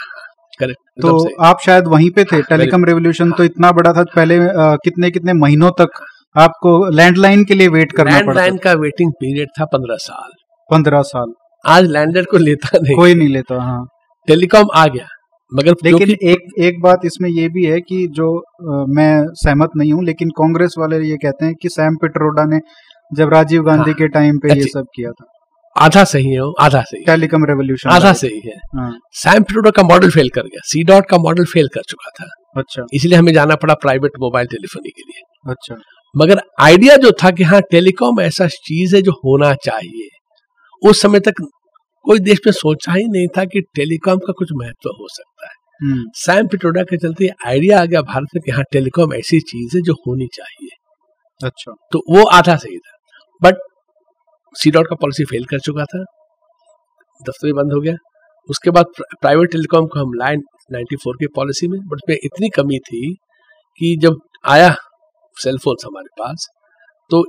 करेक्ट तो आप शायद वहीं पे थे टेलीकॉम रेवोल्यूशन तो। इतना बड़ा था पहले अ, कितने कितने महीनों तक आपको लैंडलाइन के लिए वेट करना लैंडलाइन का वेटिंग पीरियड था पंद्रह साल। पंद्रह साल। आज लैंडर को लेता नहीं। कोई नहीं लेता हाँ। टेलीकॉम आ गया मगर लेकिन एक एक बात इसमें ये भी है कि जो अ, मैं सहमत नहीं हूँ लेकिन कांग्रेस वाले ये कहते हैं कि सैम पिट्रोडा ने जब राजीव गांधी हाँ, के टाइम पे ये सब किया था। आधा सही है वो, आधा सही टेलीकॉम रेवोल्यूशन आधा सही है। हाँ। सैम पिट्रोडा का मॉडल फेल कर गया। सी डॉट का मॉडल फेल कर चुका था। अच्छा। इसलिए हमें जाना पड़ा प्राइवेट मोबाइल टेलीफोनी के लिए। अच्छा। मगर आइडिया जो था कि हाँ टेलीकॉम ऐसा चीज़ है जो होना चाहिए उस समय तक कोई देश में सोचा ही नहीं था कि टेलीकॉम का कुछ महत्व हो सकता है। हम्म। सैम पिट्रोडा के चलते आइडिया आ गया भारत में कि हाँ टेलीकॉम ऐसी चीज़ है जो होनी चाहिए। अच्छा। तो वो आधा सही था। बट सी डॉट का पॉलिसी फेल कर चुका था दफ्तर बंद हो गया। उसके बाद प्राइवेट टेलीकॉम को हम लाए 94 की पॉलिसी में बट उसमें इतनी कमी थी कि जब आया सेल फ़ोन हमारे पास तो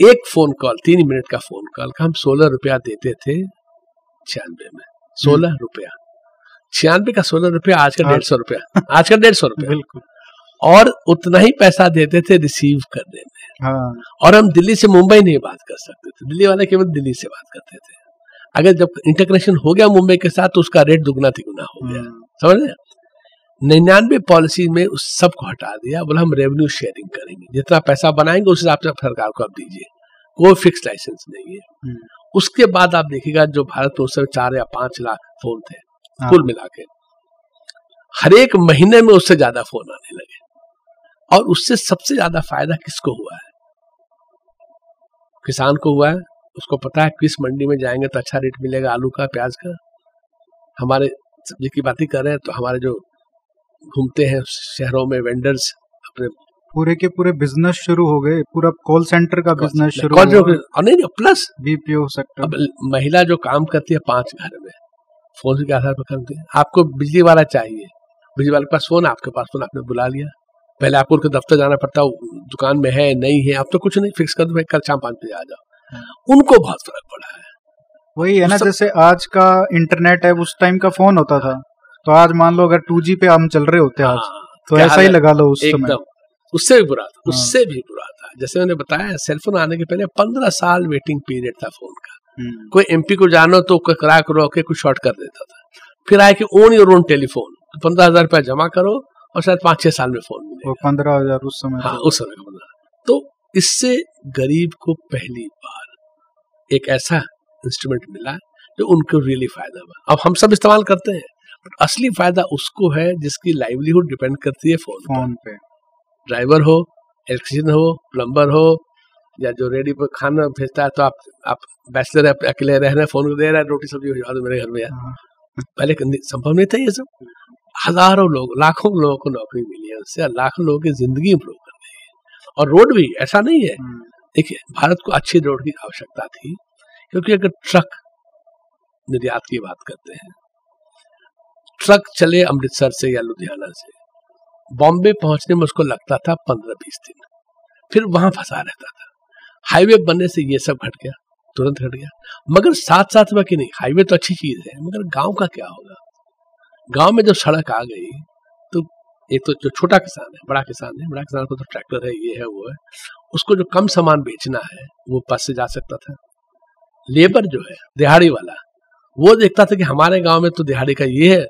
एक फ़ोन कॉल तीन मिनट का फ़ोन कॉल का हम सोलह रुपया देते थे छियानवे में। सोलह रुपया। छियानवे का सोलह रुपया आज का डेढ़ सौ रुपया। आज का डेढ़ सौ रुपया। बिल्कुल। और उतना ही पैसा देते थे रिसीव करने में हाँ। और हम दिल्ली से मुंबई नहीं बात कर सकते थे। दिल्ली वाले केवल दिल्ली से बात करते थे। अगर जब इंटरकनेक्शन हो गया मुंबई के साथ तो उसका रेट दुगना तिगुना हो गया। हम्म, समझ रहे निन्यानवे पॉलिसी में उस सबको हटा दिया। बोला हम रेवेन्यू शेयरिंग करेंगे। जितना पैसा बनाएँगे उस हिसाब से आप सरकार को आप दीजिए। कोई फिक्स लाइसेंस नहीं है। हम्म, उसके बाद आप देखिएगा जो भारत में उस समय चार या पाँच लाख फ़ोन थे हाँ, कुल मिला के। हर एक महीने में उससे ज़्यादा फ़ोन आने लगे। और उससे सबसे ज़्यादा फ़ायदा किसको हुआ है? किसान को हुआ है। उसको पता है किस मंडी में जाएँगे तो अच्छा रेट मिलेगा आलू का प्याज का। हमारे सब्ज़ी की बात ही कर रहे हैं तो हमारे जो घूमते हैं शहरों में वेंडर्स अपने पूरे के पूरे बिज़नेस शुरू हो गए। पूरा कॉल सेंटर का बिज़नेस शुरू जो और नहीं प्लस बीपीओ सेक्टर महिला जो काम करती है पाँच घर में फ़ोन के आधार पर करती है? आपको बिजली वाला चाहिए। बिजली वाले के पास फ़ोन आपके पास फ़ोन आपने बुला लिया। पहले आपको उनके दफ्तर जाना पड़ता दुकान में है नहीं है आप तो कुछ नहीं फिक्स कर दो भाई कल शाम पाँच बजे आ जाओ। उनको बहुत फ़र्क पड़ा है। वही है ना जैसे आज का इंटरनेट है उस टाइम का फ़ोन होता था। तो आज मान लो अगर टू जी पे हम चल रहे होते आज हाँ, तो ऐसा ही लगा लो उस समय। उससे भी बुरा था हाँ। उससे भी बुरा था। जैसे मैंने बताया सेलफोन आने के पहले पंद्रह साल वेटिंग पीरियड था फ़ोन का। हम्म, कोई एमपी को जानो तो किराया करो के कुछ शॉर्ट कर देता था। फिर आया कि ओन योर ओन टेलीफोन पंद्रह हज़ार रुपया जमा करो और शायद पाँच छह साल में फ़ोन मिलेगा। वो पंद्रह हज़ार उस समय हाँ उस समय का तो इससे गरीब को पहली बार एक ऐसा इंस्ट्रूमेंट मिला जो उनको रियली फ़ायदा हुआ। अब हम सब इस्तेमाल करते हैं बट असली फ़ायदा उसको है जिसकी लाइवलीहुड डिपेंड करती है फ़ोन फ़ोन पे। ड्राइवर हो इलेक्ट्रिशियन हो प्लम्बर हो या जो रेडी पर खाना भेजता है तो आप आप बैचलर है अकेले रह रहे हैं फ़ोन दे रहे हैं रोटी सब्ज़ी मेरे घर में यार हाँ, पहले संभव नहीं था ये सब? हज़ारों लोग लाखों लोगों को नौकरी मिली है उससे लाखों लोगों की ज़िंदगी इंप्रूव कर रही है। और रोड भी ऐसा नहीं है। हम्म, देखिए भारत को अच्छी रोड की आवश्यकता थी क्योंकि अगर ट्रक निर्यात की बात करते हैं ट्रक चले अमृतसर से या लुधियाना से बॉम्बे पहुँचने में उसको लगता था पंद्रह बीस दिन। फिर वहाँ फंसा रहता था। हाईवे बनने से ये सब घट गया तुरंत घट गया। मगर साथ साथ में कि नहीं हाईवे तो अच्छी चीज़ है मगर गाँव का क्या होगा? गाँव में जब सड़क आ गई तो एक तो जो छोटा किसान है बड़ा किसान है बड़ा किसान को तो ट्रैक्टर है ये है वो है उसको जो कम सामान बेचना है वो बस से जा सकता था। लेबर जो है दिहाड़ी वाला वो देखता था कि हमारे गाँव में तो दिहाड़ी का ये है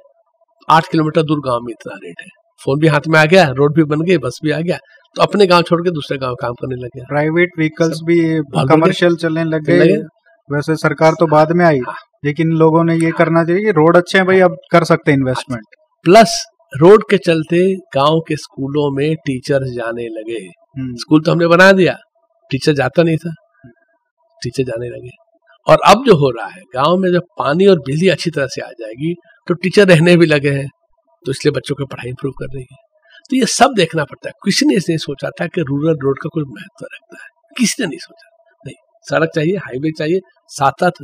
आठ किलोमीटर दूर गाँव में इतना रेट है। फ़ोन भी हाथ में आ गया रोड भी बन गई बस भी आ गया तो अपने गाँव छोड़ के दूसरे गाँव काम करने लगे प्राइवेट व्हीकल्स भी कमर्शियल चलने लग गए। लगे। वैसे सरकार तो बाद में आई। लेकिन लोगों ने ये करना चाहिए कि रोड अच्छे हैं भाई अब कर सकते हैं इन्वेस्टमेंट प्लस रोड के चलते गाँव के स्कूलों में टीचर जाने लगे। स्कूल तो हमने बना दिया टीचर जाता नहीं था। टीचर जाने लगे। और अब जो हो रहा है गाँव में जब पानी और बिजली अच्छी तरह से आ जाएगी तो टीचर रहने भी लगे हैं तो इसलिए बच्चों की पढ़ाई इंप्रूव कर रही है। तो ये सब देखना पड़ता है। किसी ने इसने सोचा था कि रूरल रोड का कोई महत्व रखता है। किसी ने नहीं सोचा। सड़क चाहिए हाईवे चाहिए साथ साथ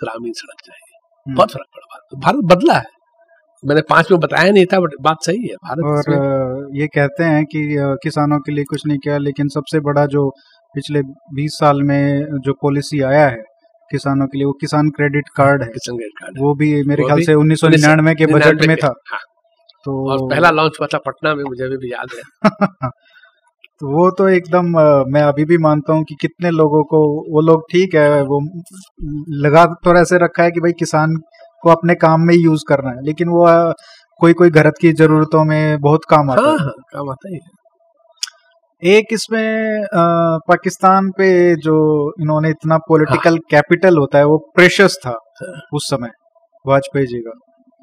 ग्रामीण सड़क चाहिए। बहुत फ़र्क पड़ा भारत। भारत बदला है। मैंने पाँच में बताया नहीं था बट बात सही है भारत और ये कहते हैं कि किसानों के लिए कुछ नहीं किया लेकिन सबसे बड़ा जो पिछले 20 साल में जो पॉलिसी आया है किसानों के लिए वो किसान क्रेडिट कार्ड है। किसान क्रेडिट कार्ड वो भी मेरे ख्याल से उन्नीस सौ निन्यानवे के बजट में था। हाँ। तो और पहला लॉन्च हुआ था पटना में मुझे अभी भी याद है। तो वो तो एकदम मैं अभी भी मानता हूँ कि कितने लोगों को वो लोग ठीक है वो लगा तो ऐसे रखा है कि भाई किसान को अपने काम में ही यूज़ करना है लेकिन वो कोई कोई घर की जरूरतों में बहुत काम आता हाँ है हाँ काम आता ही है एक इसमें अ, पाकिस्तान पे जो इन्होंने इतना पॉलिटिकल कैपिटल होता है वो प्रेशस था हाँ। उस समय वाजपेयी जी का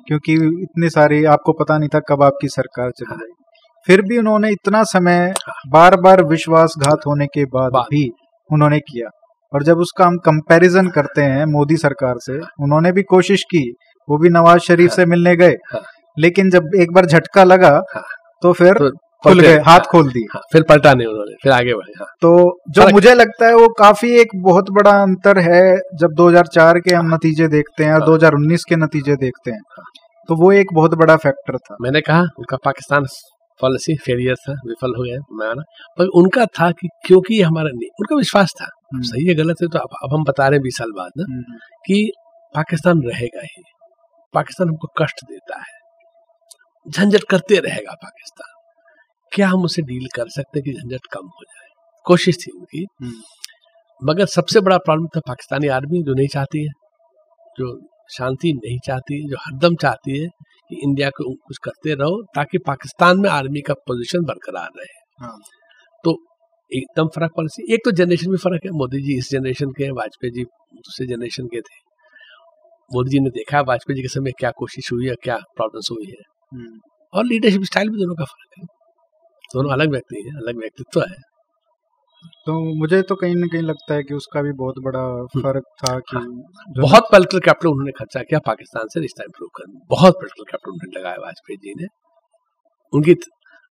क्योंकि इतनी सारी आपको पता नहीं था कब आपकी सरकार चली हाँ। जाएगी फिर भी उन्होंने इतना समय बार बार विश्वासघात होने के बाद। भी उन्होंने किया। और जब उसका हम कंपैरिजन करते हैं मोदी सरकार से उन्होंने भी कोशिश की वो भी नवाज़ शरीफ से मिलने गए। हाँ। लेकिन जब एक बार झटका लगा हाँ। तो फिर तो खुल गए हाथ खोल दिए। हाँ फिर पलटा नहीं उन्होंने फिर आगे बढ़े हाँ। तो जो मुझे लगता है वो काफ़ी एक बहुत बड़ा अंतर है जब 2004 के हम नतीजे देखते हैं और हाँ। 2019 के नतीजे देखते हैं। तो वो एक बहुत बड़ा फैक्टर था। मैंने कहा उनका पाकिस्तान पॉलिसी फेलियर था विफल हो गया माना पर उनका था कि क्योंकि हमारा नहीं उनका विश्वास था। हम्म, सही है गलत है तो अब, अब हम बता रहे हैं बीस साल बाद ना हम्म, कि पाकिस्तान रहेगा ही। पाकिस्तान हमको कष्ट देता है। झंझट करते रहेगा पाकिस्तान। क्या हम उसे डील कर सकते कि झंझट कम हो जाए? कोशिश थी उनकी। हम्म। मगर सबसे बड़ा प्रॉब्लम था पाकिस्तानी आर्मी जो नहीं चाहती है जो शांति नहीं चाहती जो हरदम चाहती है कि इंडिया को कुछ करते रहो ताकि पाकिस्तान में आर्मी का पोजीशन बरकरार रहे। हाँ। तो एकदम फ़र्क पॉलिसी एक तो जनरेशन में फ़र्क है मोदी जी इस जनरेशन के हैं वाजपेयी जी दूसरे जनरेशन के थे। मोदी जी ने देखा वाजपेयी जी के समय क्या कोशिश हुई है क्या प्रॉब्लम्स हुई है। हम्म। और लीडरशिप स्टाइल भी दोनों का फ़र्क है। दोनों अलग व्यक्ति हैं अलग व्यक्तित्व है। तो मुझे तो कहीं ना कहीं लगता है कि उसका भी बहुत बड़ा फ़र्क था कि जो- बहुत पॉलिटिकल कैपिटल उन्होंने खर्चा किया पाकिस्तान से रिश्ता इंप्रूव करने बहुत पॉलिटिकल कैपिटल उन्होंने लगाया वाजपेयी जी ने। उनकी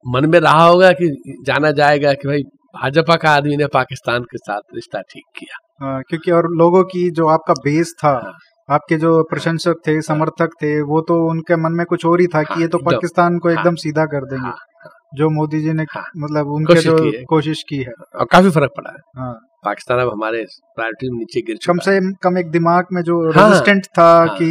मन में रहा होगा कि जाना जाएगा कि भाई भाजपा का आदमी ने पाकिस्तान के साथ रिश्ता ठीक किया। हाँ, क्योंकि और लोगों की जो आपका बेस था हाँ। आपके जो प्रशंसक थे समर्थक थे वो तो उनके मन में कुछ और ही था कि हाँ, ये तो पाकिस्तान को हाँ। एकदम सीधा कर देंगे। हाँ, जो मोदी जी ने हाँ। मतलब उनके कोशिश जो की। कोशिश की है और काफ़ी फ़र्क पड़ा है हाँ पाकिस्तान अब हमारे प्रायोरिटी में नीचे गिर कम से कम एक दिमाग में जो हाँ। रेजिस्टेंट था हाँ। कि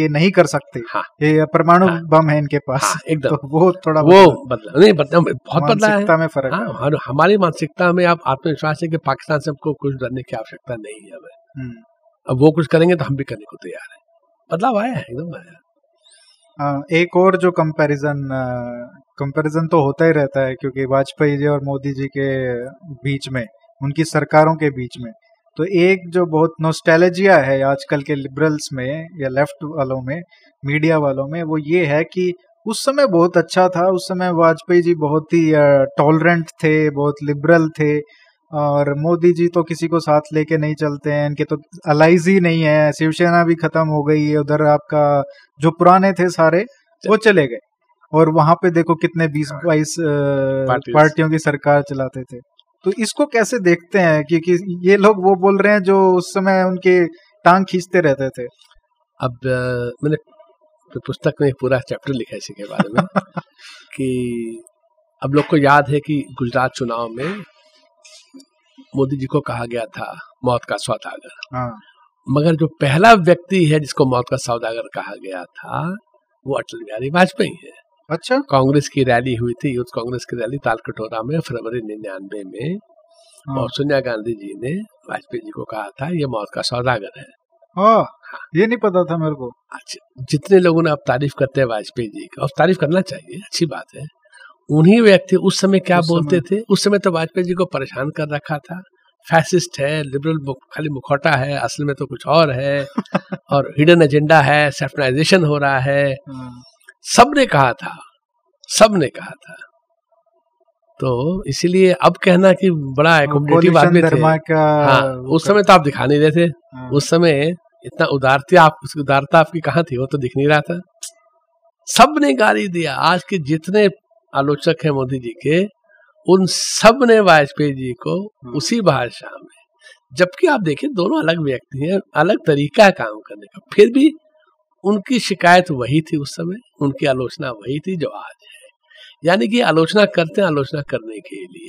ये नहीं कर सकते हाँ। ये परमाणु हाँ। बम है इनके पास हाँ, एकदम तो वो थोड़ा वो बदला। नहीं बदला बहुत बदला है में फ़र्क हाँ है हमारी मानसिकता में आप आत्मविश्वास है कि पाकिस्तान से हमको कुछ डरने की आवश्यकता नहीं है हमें हम्म। अब वो कुछ करेंगे तो हम भी करने को तैयार है बदलाव आया है एकदम आया एक और जो कंपैरिजन कंपैरिजन तो होता ही रहता है, क्योंकि वाजपेयी जी और मोदी जी के बीच में, उनकी सरकारों के बीच में तो एक जो बहुत नोस्टैल्जिया है आजकल के लिबरल्स में या लेफ़्ट वालों में मीडिया वालों में, वो ये है कि उस समय बहुत अच्छा था, उस समय वाजपेयी जी बहुत ही टॉलरेंट थे, बहुत लिबरल थे और मोदी जी तो किसी को साथ लेके नहीं चलते हैं इनके तो अलाइज ही नहीं है शिवसेना भी खत्म हो गई है उधर आपका जो पुराने थे सारे वो चले गए। और वहाँ पे देखो कितने बीस हाँ। बाईस पार्टियों की सरकार चलाते थे। तो इसको कैसे देखते हैं? क्योंकि ये लोग वो बोल रहे हैं जो उस समय उनके टांग खींचते रहते थे। अब मैंने अपनी पुस्तक में पूरा चैप्टर लिखा है इसी के बारे में कि अब लोग को याद है कि गुजरात चुनाव में मोदी जी को कहा गया था मौत का सौदागर। हाँ। मगर जो पहला व्यक्ति है जिसको मौत का सौदागर कहा गया था वो अटल बिहारी वाजपेयी है। अच्छा। कांग्रेस की रैली हुई थी यूथ कांग्रेस की रैली तालकटोरा में फरवरी निन्यानवे में। हाँ। और सोनिया गांधी जी ने वाजपेयी जी को कहा था ये मौत का सौदागर है। हाँ, ये नहीं पता था मेरे को। अच्छा जितने लोगों ने अब तारीफ़ करते हैं वाजपेयी जी की और तारीफ़ करना चाहिए अच्छी बात है। उन्हीं व्यक्ति उस समय क्या उस बोलते समय। थे? उस समय तो वाजपेयी जी को परेशान कर रखा था। फैसिस्ट है लिबरल खाली मुखौटा है असल में तो कुछ और है और हिडन एजेंडा है सेफ्टनाइजेशन हो रहा है। हाँ, सबने कहा था सबने कहा था। तो इसीलिए अब कहना कि बड़ा एकोमोडेटिव कोलिशन आदमी थे। हाँ उस समय तो आप दिखा नहीं रहे थे। हाँ, उस समय इतना उदारता आप उदारता आपकी कहाँ थी? वो तो दिख नहीं रहा था। सबने गाली दिया। आज के जितने आलोचक है मोदी जी के उन सबने वाजपेयी जी को उसी भाषा में जबकि आप देखिए दोनों अलग व्यक्ति हैं अलग तरीका है काम करने का। फिर भी उनकी शिकायत वही थी उस समय उनकी आलोचना वही थी जो आज है। यानी कि आलोचना करते हैं आलोचना करने के लिए।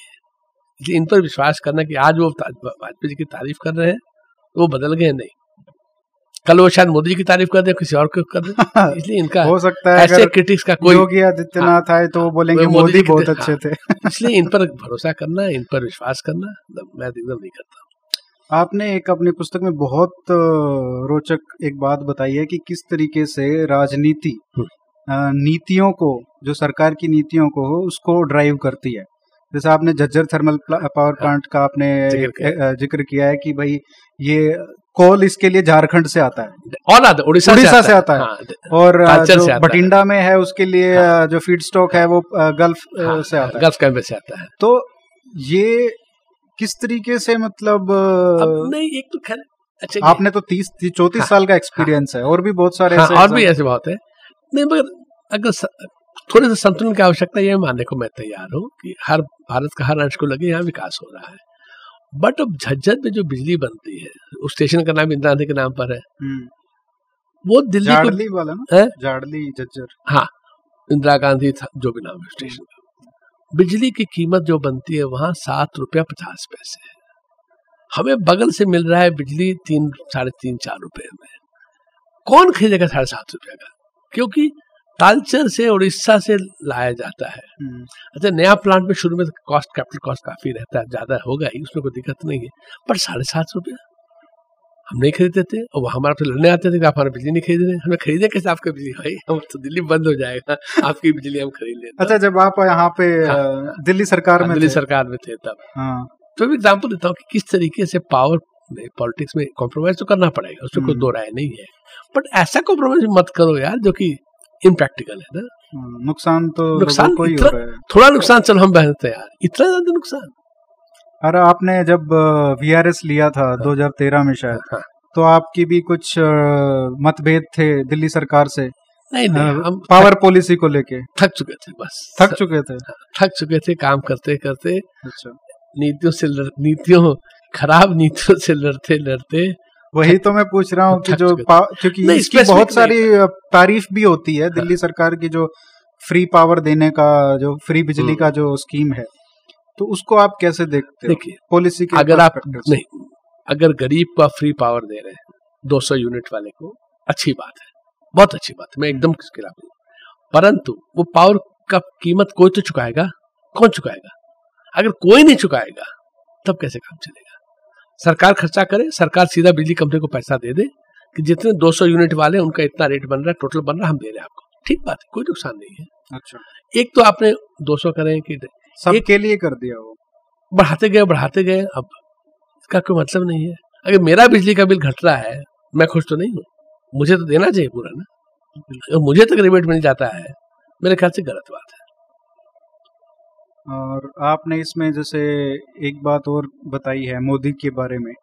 इसलिए इन पर विश्वास करना कि आज वो वाजपेयी जी की तारीफ़ कर रहे हैं वो बदल गए नहीं। कल वो शायद मोदी की तारीफ़ कर दे किसी और को कर दे इसलिए इनका हो सकता है ऐसे क्रिटिक्स का कोई योगी आदित्यनाथ आए तो वो बोलेंगे मोदी बहुत हाँ। अच्छे थे इसलिए इन पर भरोसा करना इन पर विश्वास करना मैं एकदम नहीं करता आपने एक अपनी पुस्तक में बहुत रोचक एक बात बताई है कि किस तरीके से राजनीति हम्म। नीतियों को जो सरकार की नीतियों को हो उसको ड्राइव करती है जैसे आपने झज्जर थर्मल पावर प्लांट का आपने। ज़िक्र किया है कि भाई ये कोल इसके लिए झारखंड से आता है। और आता उड़ीसा उड़ीसा से आता है। हाँ, और जो से आता है। बठिंडा में है उसके लिए अ, जो फ़ीड स्टॉक है वो गल्फ हाँ, से आता है। गल्फ से आता है। तो ये किस तरीके से मतलब नहीं एक तो खैर अच्छा आपने तो तीस चौतीस हाँ, साल का एक्सपीरियंस है और भी बहुत सारे हाँ, और भी ऐसे बहुत है। नहीं मगर अगर थोड़े से संतुलन की आवश्यकता ये मानने को मैं तैयार हूँ कि हर भारत का हर अंश को लगे यहाँ विकास हो रहा है। बट अब झज्जर में जो बिजली बनती है उस स्टेशन का नाम इंदिरा गांधी के नाम पर है। हम्म, वो दिल्ली को जाड़ली वाला ना? है? जाड़ली जज्जर हाँ इंदिरा गांधी था जो भी नाम है स्टेशन का। बिजली की कीमत जो बनती है वहाँ सात रुपया पचास पैसे है। हमें बगल से मिल रहा है बिजली तीन साढ़े तीन चार रुपए में। कौन खरीदेगा साढ़े सात रुपये का? क्योंकि तालचर से उड़ीसा से लाया जाता है। हम्म, अच्छा नया प्लांट में शुरू में कॉस्ट कैपिटल कॉस्ट काफ़ी रहता है ज़्यादा होगा ही उसमें कोई दिक्कत नहीं है। पर साढ़े सात सौ रुपया हम नहीं खरीदते थे और वो हमारा तो लड़ने आते थे कि आप हमारा बिजली नहीं खरीद रहे हमें खरीदे कैसे आपका बिजली? भाई हम तो दिल्ली बंद हो जाएगा आपकी बिजली हम खरीद लेते अच्छा जब आप यहाँ पे हाँ, दिल्ली सरकार में दिल्ली सरकार में थे तब। हाँ। तो मैं एग्ज़ाम्पल देता हूँ कि किस तरीके से पावर पॉलिटिक्स में कॉम्प्रोमाइज तो करना पड़ेगा उसमें कोई हम्म। दो राय नहीं है। बट ऐसा कॉम्प्रोमाइज मत करो यार जो कि इम्प्रैक्टिकल है ना? हाँ, नुकसान तो नुकसान लोगों को ही हो रहा है। थोड़ा नुकसान चलो हम बहनते हैं यार। इतना ज़्यादा नुकसान? अरे आपने जब वीआरएस लिया था 2013 में शायद हाँ। तो आपकी भी कुछ मतभेद थे दिल्ली सरकार से? नहीं नहीं हाँ, हम पावर पॉलिसी को लेके? थक चुके थे बस। थक चुके थे? थक चुके थे काम करते करते। अच्छा। नीतियों से लड़, नीतियों खराब नीतियों से लड़ते लड़ते वही तो मैं पूछ रहा हूँ कि जो क्योंकि इसकी बहुत सारी तारीफ़ भी होती है दिल्ली सरकार की जो फ्री पावर देने का जो फ्री बिजली हम्म। का जो स्कीम है। तो उसको आप कैसे देखते देखिए पॉलिसी के अगर आप नहीं अगर गरीब का फ्री पावर दे रहे हैं 200 यूनिट वाले को अच्छी बात है। बहुत अच्छी बात है मैं एकदम खिलाफ हूँ। परंतु वो पावर का कीमत कोई तो चुकाएगा? कौन चुकाएगा? अगर कोई नहीं चुकाएगा तब कैसे काम चलेगा? सरकार खर्चा करे सरकार सीधा बिजली कंपनी को पैसा दे दे कि जितने 200 यूनिट वाले हैं, उनका इतना रेट बन रहा है टोटल बन रहा है हम दे रहे हैं आपको। ठीक बात है कोई नुकसान नहीं है। अच्छा। एक तो आपने 200 करें कि सबके लिए कर दिया वो। बढ़ाते गए बढ़ाते गए अब इसका कोई मतलब नहीं है। अगर मेरा बिजली का बिल घट रहा है मैं खुश तो नहीं हूँ। मुझे तो देना चाहिए पूरा ना। मुझे तक रिबेट मिल जाता है मेरे ख्याल से गलत बात है। और आपने इसमें जैसे एक बात और बताई है मोदी के बारे में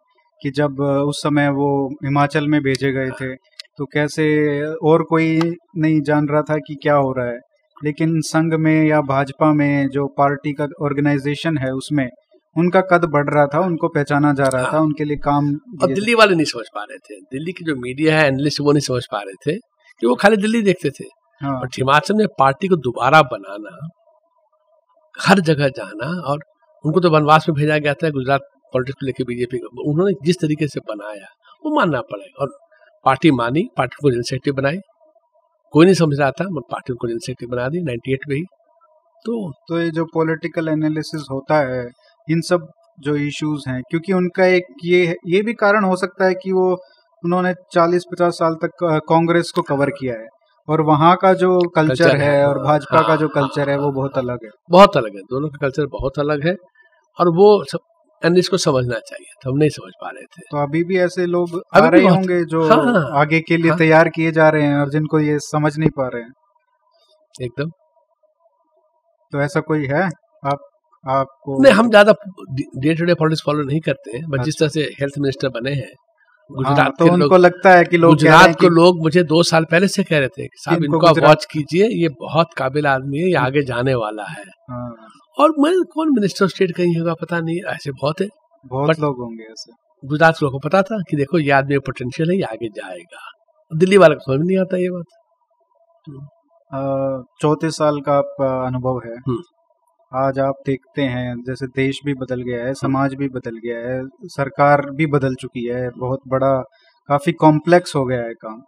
कि जब उस समय वो हिमाचल में भेजे गए थे तो कैसे और कोई नहीं जान रहा था कि क्या हो रहा है। लेकिन संघ में या भाजपा में जो पार्टी का ऑर्गेनाइजेशन है उसमें उनका कद बढ़ रहा था उनको पहचाना जा रहा था हाँ। उनके लिए काम और दिल्ली वाले नहीं समझ पा रहे थे। दिल्ली की जो मीडिया है एनालिस्ट वो नहीं समझ पा रहे थे कि वो खाली दिल्ली देखते थे। हाँ। और हिमाचल में पार्टी को दोबारा बनाना हर जगह जाना और उनको तो वनवास में भेजा गया था, गुजरात पॉलिटिक्स को लेकर बीजेपी को। उन्होंने जिस तरीके से बनाया, वो मानना पड़ेगा और पार्टी मानी, पार्टी को सेक्रेटरी बनाई। कोई नहीं समझ रहा था पार्टी को सेक्रेटरी बना दी 98 में ही। तो तो ये जो पॉलिटिकल एनालिसिस होता है, इन सब जो इश्यूज़ हैं, क्योंकि उनका एक ये ये भी कारण हो सकता है कि वो उन्होंने 40-50 साल तक कांग्रेस को कवर किया है। और वहाँ का जो कल्चर कल्चर है। है, और भाजपा का हाँ, जो हाँ, कल्चर है वो बहुत अलग है। बहुत अलग है। दोनों का कल्चर बहुत अलग है और वो सब एनालिस्ट को समझना चाहिए तो हम नहीं समझ पा रहे थे। तो अभी भी ऐसे लोग आ रहे होंगे जो हाँ, हाँ। आगे के लिए हाँ। तैयार किए जा रहे हैं और जिनको ये समझ नहीं पा रहे हैं। एकदम। तो ऐसा कोई है? आप आपको नहीं हम ज़्यादा day to day politics follow नहीं करते हैं बट जिस अच्छा। तरह से हेल्थ मिनिस्टर बने हैं हाँ, गुजरात तो उनको लगता है कि लोग हैं गुजरात को लोग मुझे दो साल पहले से कह रहे थे साहब इनको वॉच कीजिए ये बहुत काबिल आदमी है ये आगे जाने वाला है। हाँ, और मैं कौन मिनिस्टर ऑफ़ स्टेट कहीं होगा पता नहीं ऐसे बहुत है। बहुत लोग होंगे ऐसे। गुजरात के लोगों को पता था कि देखो ये आदमी पोटेंशियल है ये आगे जाएगा। दिल्ली वाले को समझ नहीं आता ये बात। चौतीस साल का आपका अनुभव है। हम्म। आज आप देखते हैं जैसे देश भी बदल गया है समाज भी बदल गया है सरकार भी बदल चुकी है बहुत बड़ा काफ़ी कॉम्प्लेक्स हो गया है काम।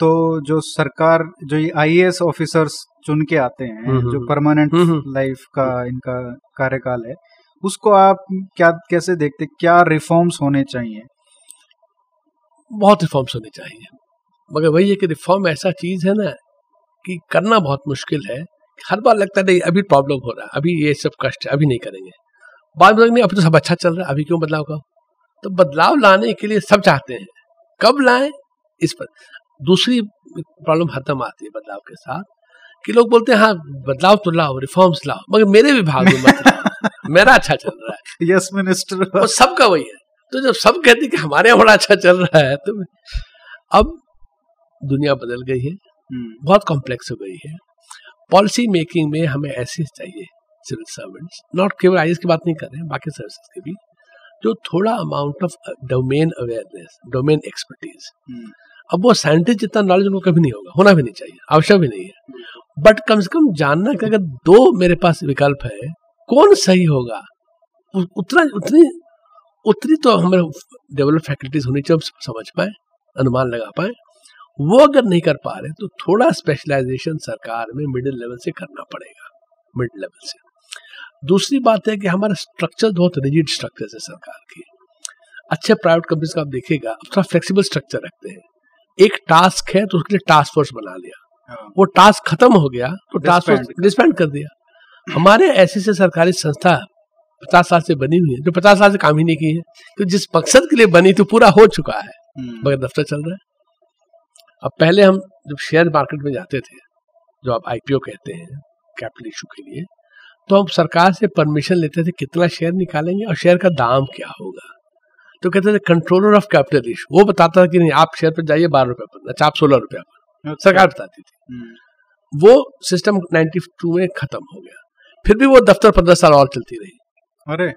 तो जो सरकार जो ये आईएएस ऑफिसर्स चुन के आते हैं हम्म, जो हम्म, परमानेंट हम्म, हम्म। लाइफ का इनका कार्यकाल है उसको आप क्या कैसे देखते क्या रिफॉर्म्स होने चाहिए? बहुत रिफॉर्म्स होने चाहिए। मगर वही है कि रिफॉर्म ऐसा चीज़ है ना कि करना बहुत मुश्किल है हर बार लगता है नहीं अभी प्रॉब्लम हो रहा है अभी ये सब कष्ट है अभी नहीं करेंगे। बाद में नहीं अभी तो सब अच्छा चल रहा है अभी क्यों बदलाव का तो बदलाव लाने के लिए सब चाहते हैं। कब लाएँ? इस पर। दूसरी प्रॉब्लम हरदम आती है बदलाव के साथ कि लोग बोलते हैं हाँ बदलाव तो लाओ रिफॉर्म्स लाओ मगर मेरे विभाग में मत मेरा अच्छा चल रहा है। यस मिनिस्टर वो सबका वही है। तो जब सब कहते हैं कि हमारे यहाँ बड़ा अच्छा चल रहा है तो अब दुनिया बदल गई है बहुत कॉम्प्लेक्स हो गई है। पॉलिसी मेकिंग में हमें ऐसे चाहिए सिविल सर्वेंट्स। नॉट केवल आई की बात नहीं कर रहे हैं बाकी सर्विसेज़ के भी जो थोड़ा amount of domain awareness domain expertise अब वो साइंटिस्ट जितना नॉलेज उनको कभी नहीं होगा होना भी नहीं चाहिए आवश्यक भी नहीं है। बट कम से कम जानना कि अगर दो मेरे पास विकल्प है कौन सही होगा? उतना उतनी उतनी तो हमें डेवलप फैकल्टीज होनी चाहिए समझ पाए अनुमान लगा पाए। वो अगर नहीं कर पा रहे तो थोड़ा स्पेशलाइजेशन सरकार में मिडिल लेवल से करना पड़ेगा मिड लेवल से। दूसरी बात है कि हमारा स्ट्रक्चर बहुत रिजिड स्ट्रक्चर है सरकार की। अच्छे प्राइवेट कंपनीज़ का आप देखेगा अब थोड़ा फ्लेक्सिबल स्ट्रक्चर रखते हैं। एक टास्क है तो उसके लिए टास्क फोर्स बना लिया। वो टास्क खत्म हो गया तो टास्क फोर्स Disband कर- कर दिया। हमारे ऐसी से सरकारी संस्था पचास साल से बनी हुई है जो पचास साल से काम ही नहीं की है तो जिस मकसद के लिए बनी तो पूरा हो चुका है। मगर दफ्तर चल रहा है। अब पहले हम जब शेयर मार्केट में जाते थे जो आप आईपीओ कहते हैं कैपिटल इशू के लिए तो हम सरकार से परमिशन लेते थे कितना शेयर निकालेंगे और शेयर का दाम क्या होगा। तो कहते थे कंट्रोलर ऑफ़ कैपिटल इशू वो बताता था कि नहीं आप शेयर पर जाइए बारह रुपए पर अच्छा आप सोलह रुपए पर। सरकार बताती थी। वो सिस्टम 92 में खत्म हो गया। फिर भी वो दफ्तर पंद्रह साल और चलती रही। अरे।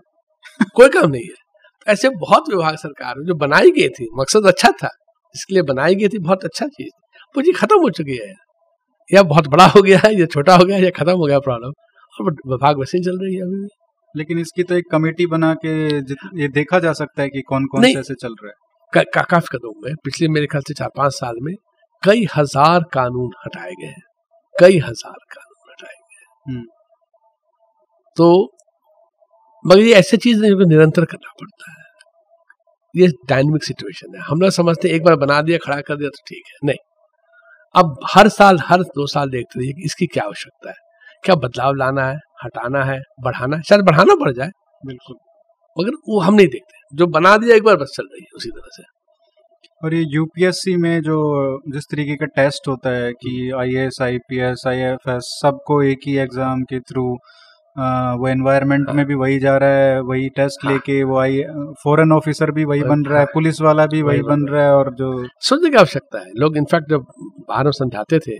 कोई काम नहीं है। ऐसे बहुत विभाग सरकार जो बनाई गई थी। मकसद अच्छा था। इसके लिए बनाई गई थी बहुत अच्छा चीज़। वो जी खत्म हो चुकी है। या बहुत बड़ा हो गया है या छोटा हो गया या खत्म हो गया प्रॉब्लम और विभाग वैसे ही चल रही है अभी भी। लेकिन इसकी तो एक कमेटी बना के ये देखा जा सकता है कि कौन कौन से ऐसे चल रहा है। का, का, काफ़ी कदम में पिछले मेरे ख्याल से चार पाँच साल में कई हज़ार कानून हटाए गए हैं। कई हज़ार कानून हटाए गए हम्म। तो मगर ये ऐसी चीज़ नहीं जो निरंतर करना पड़ता है। ये डायनेमिक सिचुएशन है। हम लोग समझते हैं एक बार बना दिया खड़ा कर दिया तो ठीक है। नहीं। अब हर साल हर दो साल देखते रहिए कि इसकी क्या आवश्यकता है। क्या बदलाव लाना है हटाना है बढ़ाना है? शायद बढ़ाना पड़ जाए। बिल्कुल। मगर वो हम नहीं देखते। जो बना दिया एक बार बस चल रही है उसी तरह से। और ये यूपीएससी में जो जिस तरीके का टेस्ट होता है कि आईएएस आईपीएस आईएफएस सबको एक ही एग्ज़ाम के थ्रू वो एनवायरनमेंट में भी वही जा रहा है वही टेस्ट हाँ। लेके वो आई फॉरेन ऑफिसर भी वही बन रहा है हाँ। पुलिस वाला भी वही बन रहा है। और जो सोचने की आवश्यकता है। लोग इनफैक्ट जब बाहर समझाते थे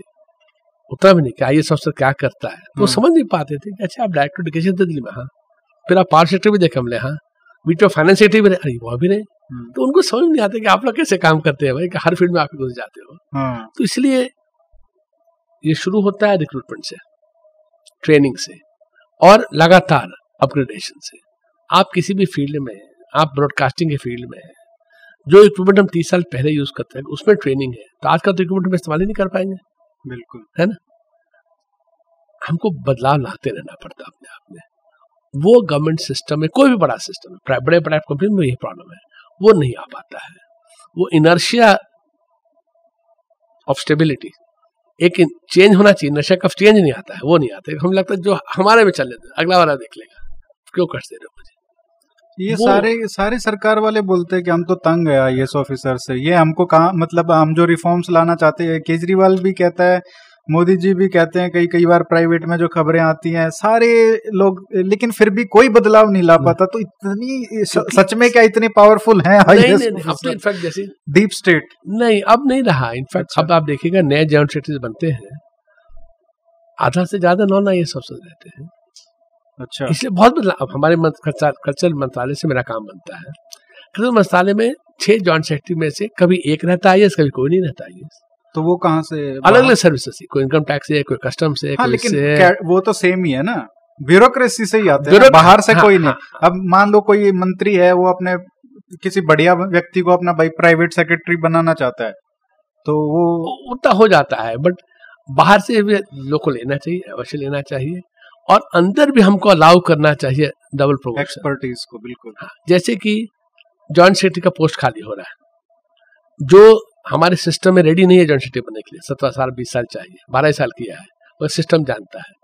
उतना भी नहीं कि आई अफसर क्या करता है? वो हम्म। समझ नहीं पाते थे कि अच्छा आप डायरेक्टर एजुकेशन दे दिल्ली में हाँ। फिर आप पावर सेक्टर भी देखे हमले हाँ। बीच में फाइनेंस सेक्टर भी अरे वो भी नहीं तो उनको समझ नहीं आता कि आप लोग कैसे काम करते हैं भाई कि हर फ़ील्ड में आप घुस जाते हो। हाँ। तो इसलिए ये शुरू होता है रिक्रूटमेंट से ट्रेनिंग से। और लगातार अपग्रेडेशन से। आप किसी भी फ़ील्ड में हैं, आप ब्रॉडकास्टिंग के फ़ील्ड में हैं जो इक्विपमेंट हम तीस साल पहले यूज़ करते हैं उसमें ट्रेनिंग है तो आज का तो इक्विपमेंट हम इस्तेमाल ही नहीं कर पाएँगे। बिल्कुल। है ना? हमको बदलाव लाते रहना पड़ता है अपने आप में। वो गवर्नमेंट सिस्टम में कोई भी बड़ा सिस्टम है बड़े बड़े कंपनी में यही प्रॉब्लम है। वो नहीं आ पाता है। वो इनर्शिया ऑफ़ स्टेबिलिटी एक चेंज होना चाहिए नशे का चेंज नहीं आता है वो नहीं आता है। हम लगता है जो हमारे में चल लेते अगला वाला देख लेगा। क्यों कर दे रहे हो मुझे? ये सारे सारे सरकार वाले बोलते हैं कि हम तो तंग है आईएएस ऑफिसर से। ये हमको कहा मतलब हम जो रिफॉर्म्स लाना चाहते हैं केजरीवाल भी कहता है मोदी जी भी कहते हैं कई कई बार प्राइवेट में जो खबरें आती हैं सारे लोग लेकिन फिर भी कोई बदलाव नहीं ला पाता तो इतनी सच में क्या इतने पावरफुल हैं अब तो इनफैक्ट जैसे डीप स्टेट नहीं अब नहीं रहा इनफैक्ट अच्छा। अब आप देखिएगा नए जॉइंट सेक्रेटरीज बनते हैं। आधा से ज़्यादा नॉन आई एस अफसर रहते हैं। अच्छा। इसलिए बहुत बदलाव हमारे कल्चर मंत्रालय से मेरा काम बनता है। कल्चर मंत्रालय में छह जॉइंट सेक्रेटरी में से कभी एक रहता है कभी कोई नहीं रहता है तो वो कहाँ से अलग अलग सर्विसेज़ कोई इनकम टैक्स है कोई कस्टम से हाँ लेकिन से वो तो सेम ही है ना। ब्यूरोक्रेसी से ही आते हैं बाहर से हाँ, कोई नहीं। हाँ, अब मान लो कोई मंत्री है वो अपने किसी बढ़िया व्यक्ति को अपना भाई प्राइवेट सेक्रेटरी बनाना चाहता है तो वो उतना हो जाता है बट बाहर से भी लोग को लेना चाहिए अवश्य लेना चाहिए और अंदर भी हमको अलाउ करना चाहिए डबल प्रोमोशन एक्सपर्टीज को बिल्कुल। हाँ, जैसे कि जॉइंट सेक्रेटरी का पोस्ट खाली हो रहा है जो हमारे सिस्टम में रेडी नहीं है जॉइंट सिटी बनने के लिए। सत्रह साल बीस साल चाहिए बारह साल किया है वह सिस्टम जानता है।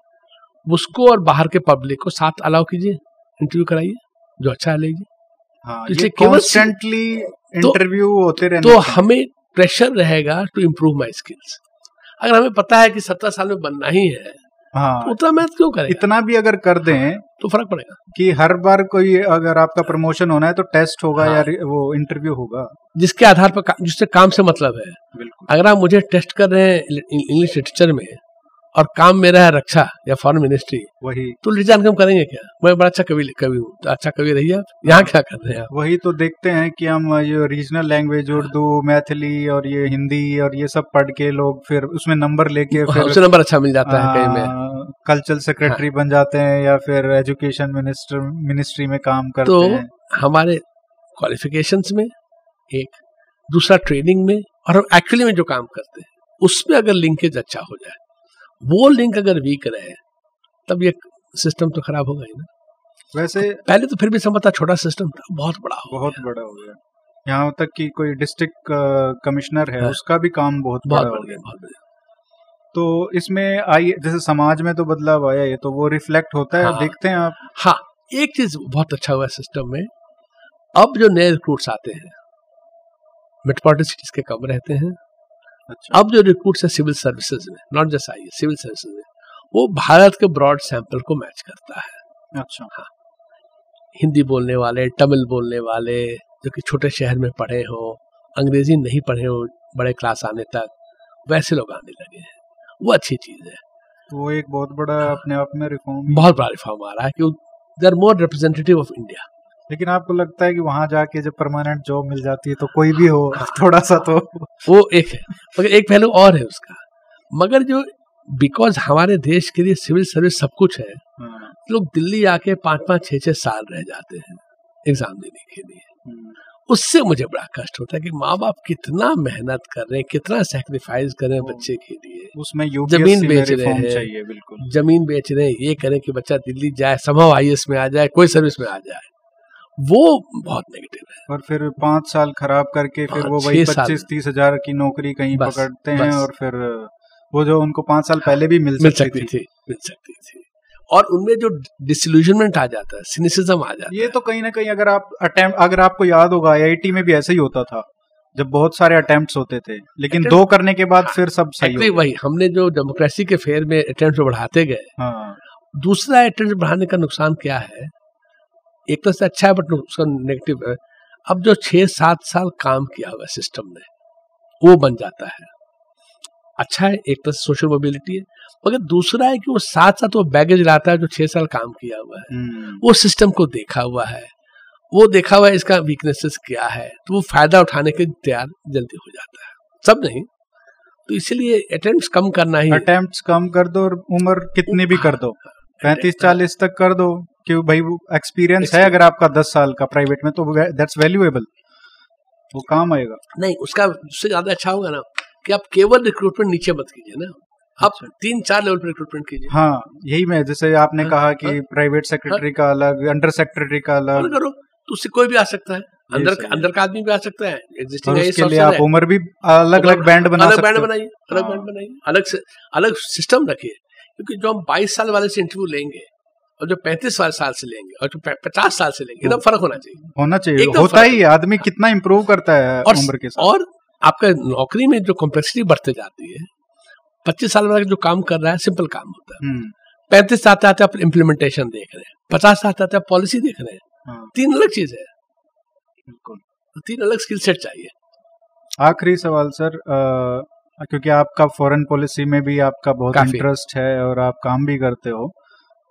उसको और बाहर के पब्लिक को साथ अलाउ कीजिए इंटरव्यू कराइए जो अच्छा है लीजिए। हाँ तो कॉन्स्टेंटली इंटरव्यू तो- होते रहने तो हमें प्रेशर रहेगा टू इम्प्रूव माई स्किल्स अगर हमें पता है कि सत्रह साल में बनना ही है हाँ उतना मेहनत क्यों करें इतना भी अगर कर दें हाँ, तो फ़र्क पड़ेगा। कि हर बार कोई अगर आपका प्रमोशन होना है तो टेस्ट होगा हाँ। या वो इंटरव्यू होगा। जिसके आधार पर जिससे काम से मतलब है। बिल्कुल। अगर आप मुझे टेस्ट कर रहे हैं इंग्लिश लिटरेचर में और काम मेरा है रक्षा या फॉरेन मिनिस्ट्री वही। तो के हम करेंगे क्या? मैं बड़ा अच्छा कवि कवि हूँ तो अच्छा कवि रहिए आप। यहाँ क्या कर रहे हैं आप? वही तो देखते हैं कि हम ये रीजनल लैंग्वेज उर्दू मैथिली और ये हिंदी और ये सब पढ़ के लोग फिर उसमें नंबर लेके हाँ, फिर उससे नंबर अच्छा मिल जाता है कहीं में। कल्चरल सेक्रेटरी बन जाते हैं या फिर एजुकेशन मिनिस्टर मिनिस्ट्री में काम करते तो हैं। हमारे क्वालिफिकेशन में एक दूसरा ट्रेनिंग में और हम एक्चुअली में जो काम करते हैं उसमें अगर लिंकेज अच्छा हो जाए वो लिंक अगर वीक रहे तब ये सिस्टम तो खराब होगा ही ना वैसे पहले तो फिर भी समझता छोटा सिस्टम था बहुत बड़ा हो बहुत गया। बड़ा हो गया यहाँ तक कि कोई डिस्ट्रिक्ट कमिश्नर है हाँ। उसका भी काम बहुत बहुत बड़ा हो गया बहुत तो इसमें आई जैसे समाज में तो बदलाव आया है तो वो रिफ्लेक्ट होता है हाँ। देखते हैं आप हाँ एक चीज़ बहुत अच्छा हुआ सिस्टम में अब जो नए रिक्रूट्स आते हैं मेट्रोपॉलिटन सिटीज़ के कम रहते हैं अच्छा। अब जो रिक्रूट्स है सिविल सर्विसेज़ में not just I civil services में वो भारत के ब्रॉड सैंपल को मैच करता है। अच्छा। हाँ। हिंदी बोलने वाले तमिल बोलने वाले जो कि छोटे शहर में पढ़े हो अंग्रेज़ी नहीं पढ़े हो बड़े क्लास आने तक वैसे लोग आने लगे हैं। वो अच्छी चीज़ है। तो वो एक बहुत बड़ा हाँ, अपने आप में रिफॉर्म बहुत बड़ा रिफॉर्म आ रहा है कि they are more representative of India लेकिन आपको लगता है कि वहाँ जाके जब परमानेंट जॉब मिल जाती है तो कोई भी हो थोड़ा सा तो। वो एक है मगर एक पहलू और है उसका। मगर जो बिकॉज़ हमारे देश के लिए सिविल सर्विस सब कुछ है हाँ, लोग दिल्ली आके पाँच पाँच छः छः साल रह जाते हैं एग्ज़ाम देने के लिए। हम्म, उससे मुझे बड़ा कष्ट होता है कि माँ बाप कितना मेहनत कर रहे हैं कितना सेक्रीफाइस कर रहे हैं बच्चे के लिए। उसमें ज़मीन बेच रहे हैं। चाहिए बिल्कुल। ज़मीन बेच रहे हैं ये करें कि बच्चा दिल्ली जाए संभव आई में आ जाए कोई सर्विस में आ जाए। वो बहुत नेगेटिव है। और फिर पाँच साल खराब करके फिर वो वही पच्चीस तीस हज़ार की नौकरी कहीं बस, पकड़ते हैं और फिर वो जो उनको पाँच साल पहले भी मिल मिल सकती थी। थी मिल सकती थी। और उनमें जो डिसल्यूजनमेंट आ जाता है सिनिसिज्म आ जाता ये तो कहीं ना कहीं अगर आप अटेम्प्ट अगर आपको याद होगा आईआईटी में भी ऐसा ही होता था जब बहुत सारे अटेम्प्ट्स होते थे लेकिन Attempt- दो करने के बाद हाँ, फिर सब सही वही हमने जो डेमोक्रेसी के फेयर में अटेम्प्ट बढ़ाते गए हाँ। दूसरा अटेम्प्ट बढ़ाने का नुकसान क्या है? एक तरह से अच्छा है बट उसका नेगेटिव है। अब जो छह सात साल काम किया हुआ सिस्टम ने वो बन जाता है। अच्छा है एक तरह से सोशल मोबिलिटी है मगर दूसरा है कि वो साथ साथ वो बैगेज लाता है जो छह साल काम किया हुआ है। हम्म, वो सिस्टम को देखा हुआ है। वो देखा हुआ है इसका वीकनेसेस क्या है तो वो फ़ायदा उठाने के तैयार जल्दी हो जाता है। सब नहीं। तो इसीलिए अटेम्प्ट कम करना ही अटेम्प्ट्स कम कर दो और उम्र कितनी भी कर दो। पैंतीस चालीस तक कर दो। कि भाई एक्सपीरियंस है अगर आपका दस साल का प्राइवेट में तो दैट्स वैल्यूएबल वो काम आएगा। नहीं उसका उससे ज़्यादा अच्छा होगा ना कि आप केवल रिक्रूटमेंट नीचे मत कीजिए ना। आप अच्छा। तीन चार लेवल पर रिक्रूटमेंट कीजिए। हाँ यही मैं जैसे आपने हाँ, कहा कि हाँ। प्राइवेट सेक्रेटरी हाँ, का अलग अंडर सेक्रेटरी का अलग। करो तो उससे कोई भी आ सकता है। अंदर है। अंदर का आदमी भी आ सकता है। एग्जिस्टिंग उसके लिए आप उम्र भी अलग अलग बैंड बना अलग बैंड बनाइए अलग हाँ। बैंड बनाइए। अलग से अलग सिस्टम रखिए। क्योंकि जो हम बाईस साल वाले से इंटरव्यू लेंगे और जो पैंतीस साल से लेंगे और जो पचास साल से लेंगे एकदम फ़र्क होना चाहिए। होना चाहिए। होता ही आदमी कितना इम्प्रूव करता है और उम्र के साथ। और आपका नौकरी में जो कॉम्प्लेक्सिटी बढ़ते जाती है पच्चीस साल वाला जो काम कर रहा है सिंपल काम होता है। हम्म, पैंतीस आते आते आप इम्प्लीमेंटेशन देख रहे हैं। पचास आते आते आप पॉलिसी देख रहे हैं। हाँ, तीन अलग चीज़ है। तीन अलग स्किल सेट चाहिए। आखिरी सवाल सर अ, क्योंकि आपका फॉरेन पॉलिसी में भी आपका बहुत इंटरेस्ट है और आप काम भी करते हो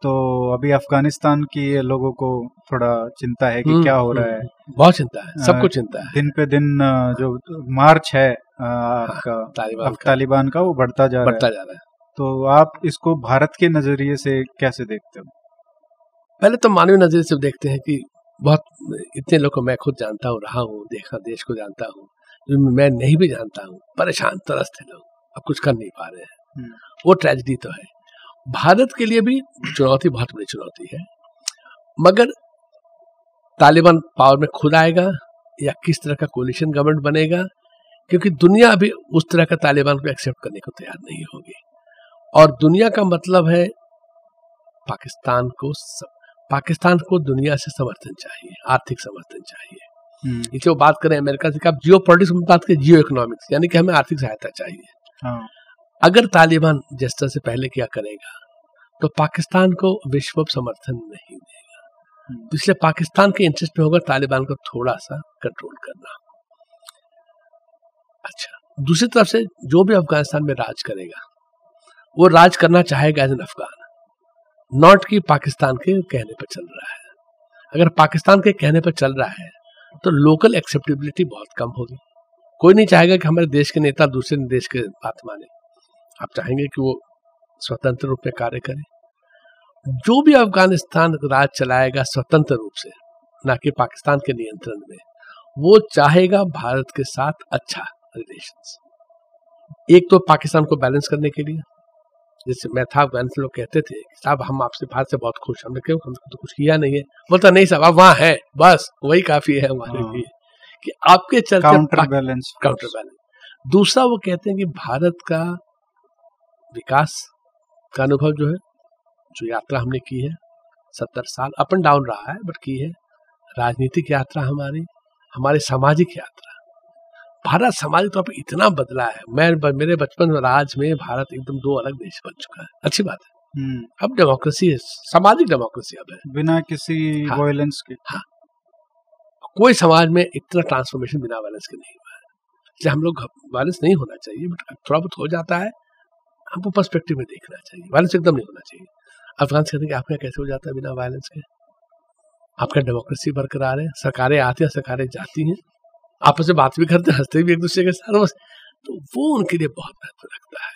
तो अभी अफ़गानिस्तान की ये लोगों को थोड़ा चिंता है कि हम्म, क्या हो रहा हम्म, है। बहुत चिंता है सबको चिंता है। दिन पे दिन जो मार्च है आपका तालिबान का। तालिबान का वो बढ़ता जा रहा बढ़ता है। जा रहा है। तो आप इसको भारत के नज़रिए से कैसे देखते हो? पहले तो मानवीय नज़रिए से देखते हैं कि बहुत इतने लोग को मैं खुद जानता हूँ रहा हूँ देखा देश को जानता हूँ जो मैं नहीं भी जानता हूँ परेशान तरस थे लोग अब कुछ कर नहीं पा रहे हैं। हम्म। वो ट्रेजिडी तो है। भारत के लिए भी चुनौती बहुत बड़ी चुनौती है। मगर तालिबान पावर में खुद आएगा या किस तरह का कोलिशन गवर्नमेंट बनेगा क्योंकि दुनिया अभी उस तरह का तालिबान को एक्सेप्ट करने को तैयार नहीं होगी। और दुनिया का मतलब है पाकिस्तान को सब, पाकिस्तान को दुनिया से समर्थन चाहिए आर्थिक समर्थन चाहिए। हम्म, इसे वो बात करें अमेरिका से आप जियो पॉलिटिक्स में बात करें जियो इकोनॉमिक्स यानी कि हमें आर्थिक सहायता चाहिए। हाँ। अगर तालिबान जिस तरह से पहले क्या करेगा तो पाकिस्तान को विश्व समर्थन नहीं देगा। हम्म, तो इसलिए पाकिस्तान के इंटरेस्ट में होगा तालिबान को थोड़ा सा कंट्रोल करना। अच्छा दूसरी तरफ़ से जो भी अफ़गानिस्तान में राज करेगा वो राज करना चाहेगा एज एन अफगान नॉट कि पाकिस्तान के कहने पर चल रहा है। अगर पाकिस्तान के कहने पर चल रहा है तो लोकल एक्सेप्टेबिलिटी बहुत कम होगी। कोई नहीं चाहेगा कि हमारे देश के नेता दूसरे देश के बात माने। आप चाहेंगे कि वो स्वतंत्र रूप में कार्य करे। जो भी अफ़गानिस्तान राज चलाएगा स्वतंत्र रूप से ना कि पाकिस्तान के नियंत्रण में वो चाहेगा भारत के साथ अच्छा रिलेशंस एक तो पाकिस्तान को बैलेंस करने के लिए। जैसे मैं था अफ़गानिस्तान लोग कहते थे साहब हम आपसे भारत से बहुत खुश हमने क्यों हमने तो कुछ किया नहीं है। बोलता नहीं साहब आप वहाँ है बस वही काफ़ी है हमारे हाँ। लिए। कि आपके चलते काउंटर बैलेंस काउंटर बैलेंस दूसरा वो कहते हैं कि भारत का विकास का अनुभव जो है जो यात्रा हमने की है सत्तर साल अप एंड डाउन रहा है बट की है। राजनीतिक यात्रा हमारी हमारी सामाजिक यात्रा। भारत सामाजिक तौर पर इतना बदला है। मैं मेरे बचपन में राज में भारत एकदम दो अलग देश बन चुका है। अच्छी बात है। हम्म, अब डेमोक्रेसी है सामाजिक डेमोक्रेसी अब है। बिना किसी हाँ। वायलेंस के। कोई समाज में इतना ट्रांसफॉर्मेशन बिना वायलेंस के नहीं हुआ है। इसलिए हम लोग वायलेंस नहीं होना चाहिए बट थोड़ा बहुत हो जाता है। हमको पर्सपेक्टिव में देखना चाहिए। वायलेंस एकदम नहीं होना चाहिए। अफगान से कहते हैं आपका कैसे हो जाता है बिना वायलेंस के? आपका डेमोक्रेसी बरकरार है। सरकारें आती हैं, सरकारें जाती हैं। आपस में बात भी करते हैं, हँसते भी एक दूसरे के साथ बस। तो वो उनके लिए बहुत महत्व रखता है।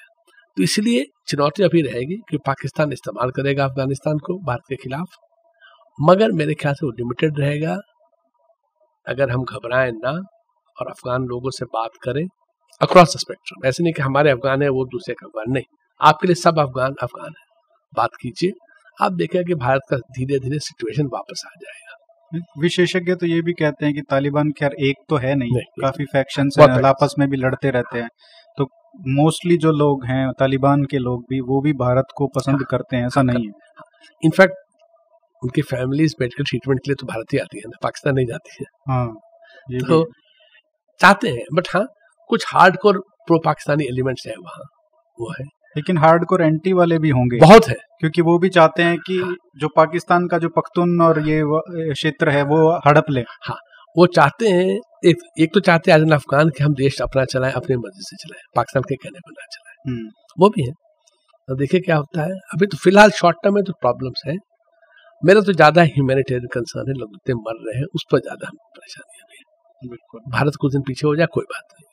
तो इसलिए चुनौती अभी रहेगी कि पाकिस्तान इस्तेमाल करेगा अफ़गानिस्तान को भारत के खिलाफ। मगर मेरे ख्याल से वो लिमिटेड रहेगा। अगर हम घबराएँ ना और अफगान लोगों से बात करें अक्रॉस द स्पेक्ट्रम ऐसे नहीं कि हमारे अफगान है वो दूसरे का अफगान नहीं। आपके लिए सब अफगान अफगान है। बात कीजिए आप देखें कि भारत का धीरे धीरे सिचुएशन वापस आ जाएगा। विशेषज्ञ तो ये भी कहते हैं कि तालिबान खैर एक तो है नहीं, नहीं, काफ़ी फैक्शन हैं। factions आपस में भी लड़ते रहते हैं। तो मोस्टली जो लोग हैं तालिबान के लोग भी वो भी भारत को पसंद करते हैं ऐसा नहीं है। इनफैक्ट उनकी फैमिलीज़ मेडिकल ट्रीटमेंट के लिए तो भारत ही आती है ना पाकिस्तान नहीं जाती है। हाँ तो चाहते हैं बट हाँ कुछ hard core pro Pakistani elements है वहाँ। वो है। लेकिन हार्डकोर एंटी वाले भी होंगे। बहुत है। क्योंकि वो भी चाहते हैं कि हाँ। जो पाकिस्तान का जो पख्तून और ये क्षेत्र है वो हड़प ले। हाँ वो चाहते हैं एक एक तो चाहते हैं एज एन अफगान कि हम देश अपना चलाएँ अपनी मर्ज़ी से चलाएँ पाकिस्तान के कहने पर ना चलाएँ। हम्म, वो भी है। तो देखिए क्या होता है। अभी तो फ़िलहाल शॉर्ट टर्म में तो प्रॉब्लम्स है। मेरा तो ज़्यादा ह्यूमैनिटेरियन कंसर्न है लोग इतने मर रहे हैं उस पर ज़्यादा हम परेशानी अभी है। बिल्कुल। भारत कुछ दिन पीछे हो जाए कोई बात नहीं।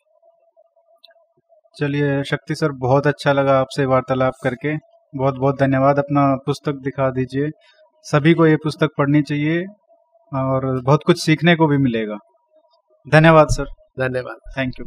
चलिए शक्ति सर बहुत अच्छा लगा आपसे वार्तालाप करके। बहुत बहुत धन्यवाद अपना पुस्तक दिखा दीजिए। सभी को ये पुस्तक पढ़नी चाहिए और बहुत कुछ सीखने को भी मिलेगा। धन्यवाद सर। धन्यवाद। Thank you